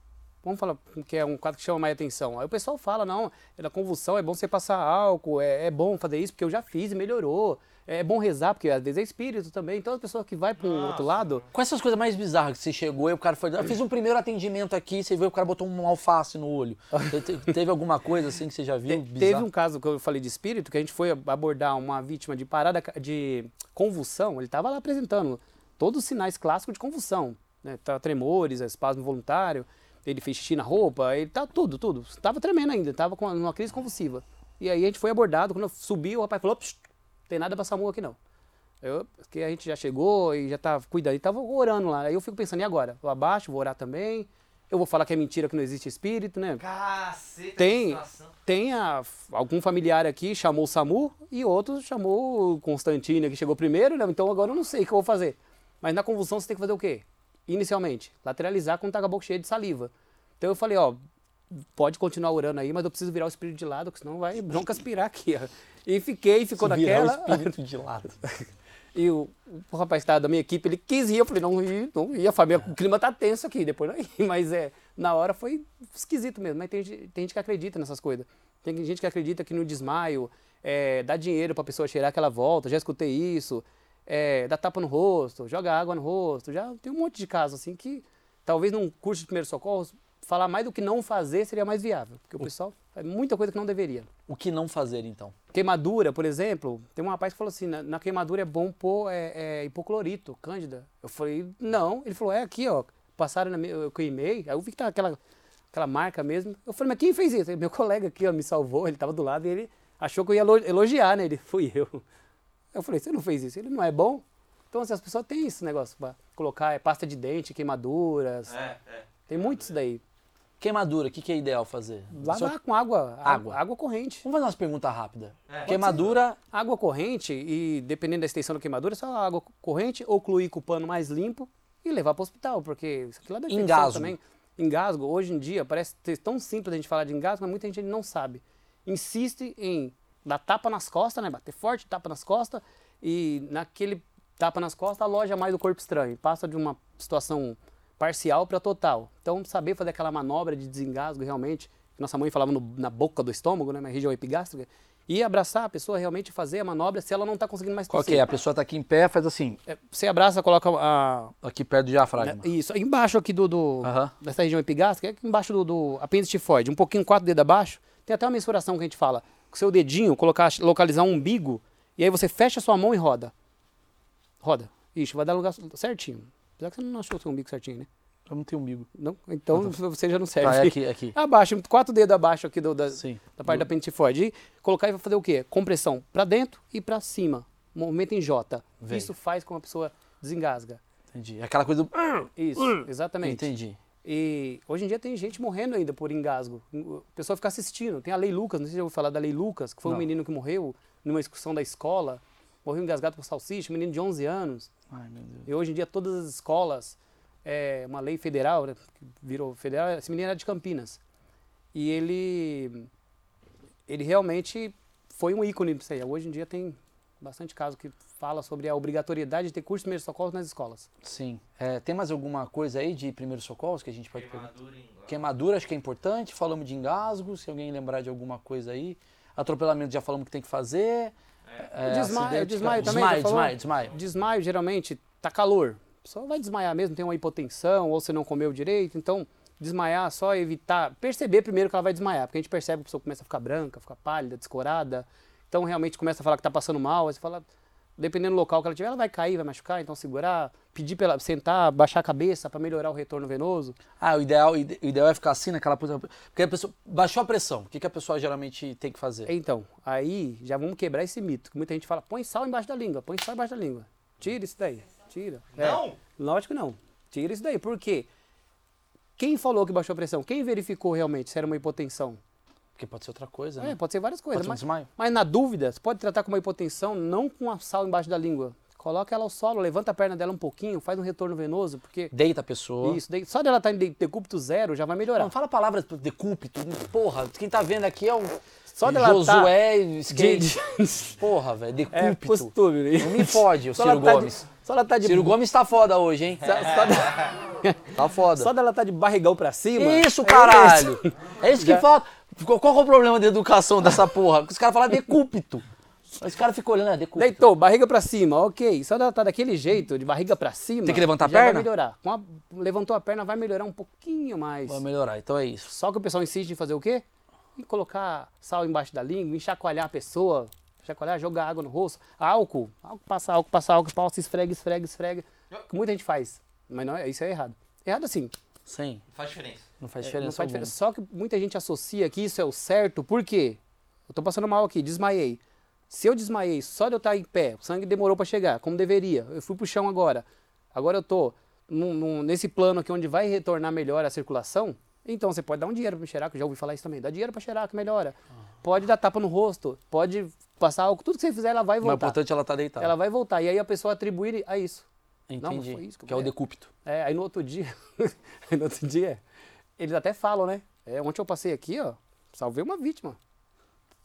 A: Vamos falar que é um quadro que chama mais atenção. Aí o pessoal fala, não, na convulsão é bom você passar álcool, é, é bom fazer isso porque eu já fiz e melhorou. É bom rezar, porque às vezes é espírito também. Então as pessoas que vai para um outro lado.
B: Quais são as coisas mais bizarras que você chegou e o cara foi. Eu fiz um primeiro atendimento aqui, você viu o cara botou um alface no olho. Te- te- Teve alguma coisa assim que você já viu?
A: Te-
B: bizarro?
A: Teve um caso que eu falei de espírito, que a gente foi abordar uma vítima de parada de convulsão. Ele estava lá apresentando todos os sinais clássicos de convulsão. Né? Tá, tremores, espasmo voluntário, ele fez xixi na roupa, ele tá tudo, tudo. Tava tremendo ainda, tava com uma crise convulsiva. E aí a gente foi abordado, quando eu subi, o rapaz falou, "Psh, tem nada pra SAMU aqui não. Eu, que a gente já chegou e já tá cuidando, e tava orando lá. Aí eu fico pensando, e agora? Eu abaixo, vou orar também. Eu vou falar que é mentira, que não existe espírito, né?
C: Caceta,
A: Tem. tem a- algum familiar aqui chamou o SAMU e outro chamou o Constantino, que chegou primeiro, né? Então agora eu não sei o que eu vou fazer. Mas na convulsão você tem que fazer o quê? Inicialmente, lateralizar quando tá com a boca cheia de saliva. Então eu falei, ó, pode continuar orando aí, mas eu preciso virar o espírito de lado, porque senão vai bronca aspirar aqui, ó. E fiquei, ficou
B: Se virar
A: naquela.
B: o espírito de lado.
A: E o, o rapaz que estava da minha equipe, ele quis ir, eu falei, não ia, não ia, família, o clima tá tenso aqui, depois não ia. Mas é, na hora foi esquisito mesmo, mas tem, gente- tem gente que acredita nessas coisas. Tem gente que acredita que no desmaio, é, dá dinheiro pra pessoa cheirar que ela volta, já escutei isso, é, dá tapa no rosto, joga água no rosto, já tem um monte de casos assim que talvez num curso de primeiros socorros, falar mais do que não fazer seria mais viável, porque o pessoal faz muita coisa que não deveria.
B: O que não fazer então?
A: Queimadura, por exemplo, tem um rapaz que falou assim, na, na queimadura é bom pôr é, é, hipoclorito, cândida. Eu falei, não. Ele falou, é aqui, ó, passaram na minha, eu queimei, aí eu vi que tá aquela, aquela marca mesmo. Eu falei, mas quem fez isso? Meu colega aqui, ó, me salvou, ele tava do lado e ele achou que eu ia elo- elogiar, né? Ele, fui eu. Eu falei, você não fez isso? Ele, não é bom? Então, assim, as pessoas têm esse negócio pra colocar é, pasta de dente, queimaduras,
C: É, é.
A: tem muito isso daí.
B: Queimadura, o que, que é ideal fazer? Só-
A: Lavar com água,
B: Água.
A: água, corrente.
B: Vamos fazer umas perguntas rápidas.
C: É.
B: Queimadura,
A: Água corrente, e dependendo da extensão da queimadura, é só água corrente ou cluir com o pano mais limpo e levar para o hospital, porque isso aqui lá infecção
B: Engasgo.
A: também. Engasgo, hoje em dia, parece ser tão simples a gente falar de engasgo, mas muita gente não sabe. Insiste em dar tapa nas costas, né? Bater forte, tapa nas costas, e naquele tapa nas costas aloja mais o corpo estranho. Passa de uma situação parcial para total. Então, saber fazer aquela manobra de desengasgo realmente, que nossa mãe falava no- na boca do estômago, né? Na região epigástrica, e abraçar a pessoa realmente fazer a manobra se ela não está conseguindo mais tossir.
B: é? A pessoa tá aqui em pé, faz assim,
A: É, Você abraça, coloca a,
B: aqui perto do diafragma.
A: isso, embaixo aqui do, do dessa região epigástrica, é embaixo do, do apêndice tifoide, um pouquinho, quatro dedos abaixo, tem até uma mensuração que a gente fala, com seu dedinho, colocar, localizar um umbigo, e aí você fecha a sua mão e roda. Roda. Ixi, vai dar lugar certinho. Apesar que você não achou o seu umbigo certinho, né?
B: Eu não tenho umbigo.
A: Não? Então você já não serve.
B: Tá, é aqui, é aqui.
A: Abaixo, quatro dedos abaixo aqui do, da,
B: Sim.
A: da parte da apêndice tifoide. E colocar e vai fazer o quê? Compressão para dentro e para cima. Movimento em J.
B: Veio.
A: Isso faz com que a pessoa desengasga.
B: Entendi. É Aquela coisa do...
A: Isso, exatamente.
B: Entendi.
A: E hoje em dia tem gente morrendo ainda por engasgo. O pessoal fica assistindo. Tem a Lei Lucas, não sei se já ouviu falar da Lei Lucas, que foi
B: Não.
A: um menino que morreu numa excursão da escola. Morreu engasgado por salsicha, um menino de 11 anos.
B: Ai, meu Deus.
A: E hoje em dia todas as escolas, é uma lei federal, né, virou federal, esse menino era de Campinas. E ele, ele realmente foi um ícone disso aí. Hoje em dia tem bastante caso que fala sobre a obrigatoriedade de ter curso de primeiros socorros nas escolas.
B: Sim. É, tem mais alguma coisa aí de primeiros socorros que a gente pode perguntar?
C: Queimadura inglês.
B: Queimadura, acho que é importante. Falamos de engasgo, se alguém lembrar de alguma coisa aí. Atropelamento, já falamos que tem que fazer. É,
A: Desmaio-
B: acidente,
A: desmaio também,
B: Desmaio,
A: falou?
B: desmaio, desmaio.
A: Desmaio, geralmente, tá calor. A pessoa vai desmaiar mesmo, tem uma hipotensão, ou você não comeu direito. Então, desmaiar, só evitar. Perceber primeiro que ela vai desmaiar, porque a gente percebe que a pessoa começa a ficar branca, ficar pálida, descorada. Então, realmente começa a falar que tá passando mal. Aí você fala, dependendo do local que ela tiver, ela vai cair, vai machucar, então segurar, pedir pra ela sentar, baixar a cabeça para melhorar o retorno venoso.
B: Ah, o ideal, o ide- o ideal é ficar assim naquela posição. Porque a pessoa baixou a pressão. O que, que a pessoa geralmente tem que fazer?
A: Então, aí já vamos quebrar esse mito, que muita gente fala, põe sal embaixo da língua, põe sal embaixo da língua. Tira isso daí, tira. É.
C: Não?
A: Lógico que não. Tira isso daí. Por quê? Quem falou que baixou a pressão? Quem verificou realmente se era uma hipotensão?
B: Porque pode ser outra coisa,
A: É,
B: né?
A: pode ser várias coisas.
B: Pode ser um
A: mas,
B: desmaio.
A: mas na dúvida, você pode tratar com uma hipotensão, não com a sal embaixo da língua. Coloca ela ao solo, levanta a perna dela um pouquinho, faz um retorno venoso, porque
B: Deita a pessoa.
A: isso, daí- só dela estar em de- decúbito zero já vai melhorar.
B: Não, fala a palavra decúbito. Porra, quem tá vendo aqui é o
A: Só dela
B: Josué
A: De-
B: Skate.
A: de-
B: Porra, velho,
A: é
B: decúpito.
A: costume. né?
B: Não me fode, o
A: Só
B: Ciro
A: ela tá de-
B: Gomes.
A: Só ela tá de,
B: Ciro Gomes tá foda hoje, hein?
A: só, só
B: Tá foda.
A: só dela tá de barrigão pra cima.
B: Isso,
A: é
B: caralho!
A: isso.
B: É isso que
A: Já-
B: falta. Qual é o problema da educação dessa porra? Os caras falam decúbito. Os caras ficam olhando, é decúbito.
A: Deitou, barriga pra cima, ok. Só ela tá daquele jeito, de barriga pra cima.
B: Tem que levantar a
A: já vai
B: perna?
A: melhorar. Com a- levantou a perna, vai melhorar um pouquinho mais.
B: Vai melhorar, então é isso.
A: Só que o pessoal insiste em fazer o quê? Em colocar sal embaixo da língua, em chacoalhar a pessoa, chacoalhar, jogar água no rosto. Álcool, álcool, passa álcool, passa álcool, passa, esfrega, esfrega, esfrega. Que muita gente faz. Mas não, é- isso é errado. Errado assim.
B: Sim,
C: Faz diferença.
B: Não faz
A: É,
B: diferença.
A: não faz diferença. Só que muita gente associa que isso é o certo, por quê? Eu tô passando mal aqui, desmaiei. Se eu desmaiei só de eu estar em pé, o sangue demorou para chegar, como deveria. Eu fui pro chão agora. Agora eu tô num- num- nesse plano aqui onde vai retornar melhor a circulação. Então você pode dar um dinheiro para cheirar, que eu já ouvi falar isso também. Dá dinheiro para cheirar, que melhora. Pode dar tapa no rosto, pode passar álcool, tudo que você fizer, ela vai
B: Mas o
A: voltar.
B: importante é ela estar deitada.
A: Ela vai voltar. E aí a pessoa atribuir a isso. Não,
B: Entendi.
A: foi isso que
B: que é o
A: é.
B: decúbito.
A: É, aí no outro dia, aí no outro dia, eles até falam, né? É, ontem eu passei aqui, ó, salvei uma vítima.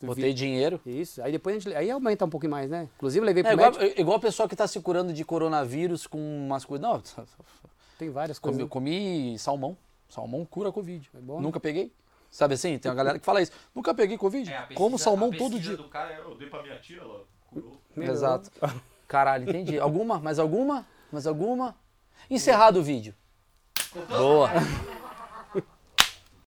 B: Botei dinheiro.
A: Isso, aí depois a gente, aí aumenta um pouquinho mais, né? Inclusive eu levei
B: É
A: pro
B: igual,
A: médico,
B: é igual a pessoa que tá se curando de coronavírus com umas coisas. Não,
A: tem várias coisas.
B: comi, comi salmão. Salmão cura Covid.
A: É bom, né?
B: Nunca peguei. Sabe assim? Tem uma galera que fala isso. Nunca peguei Covid. Como salmão todo dia.
C: do cara, eu dei pra minha tia, ela curou.
B: Exato. Caralho, entendi. Alguma? Mais alguma? Mais alguma? Encerrado o vídeo. Boa.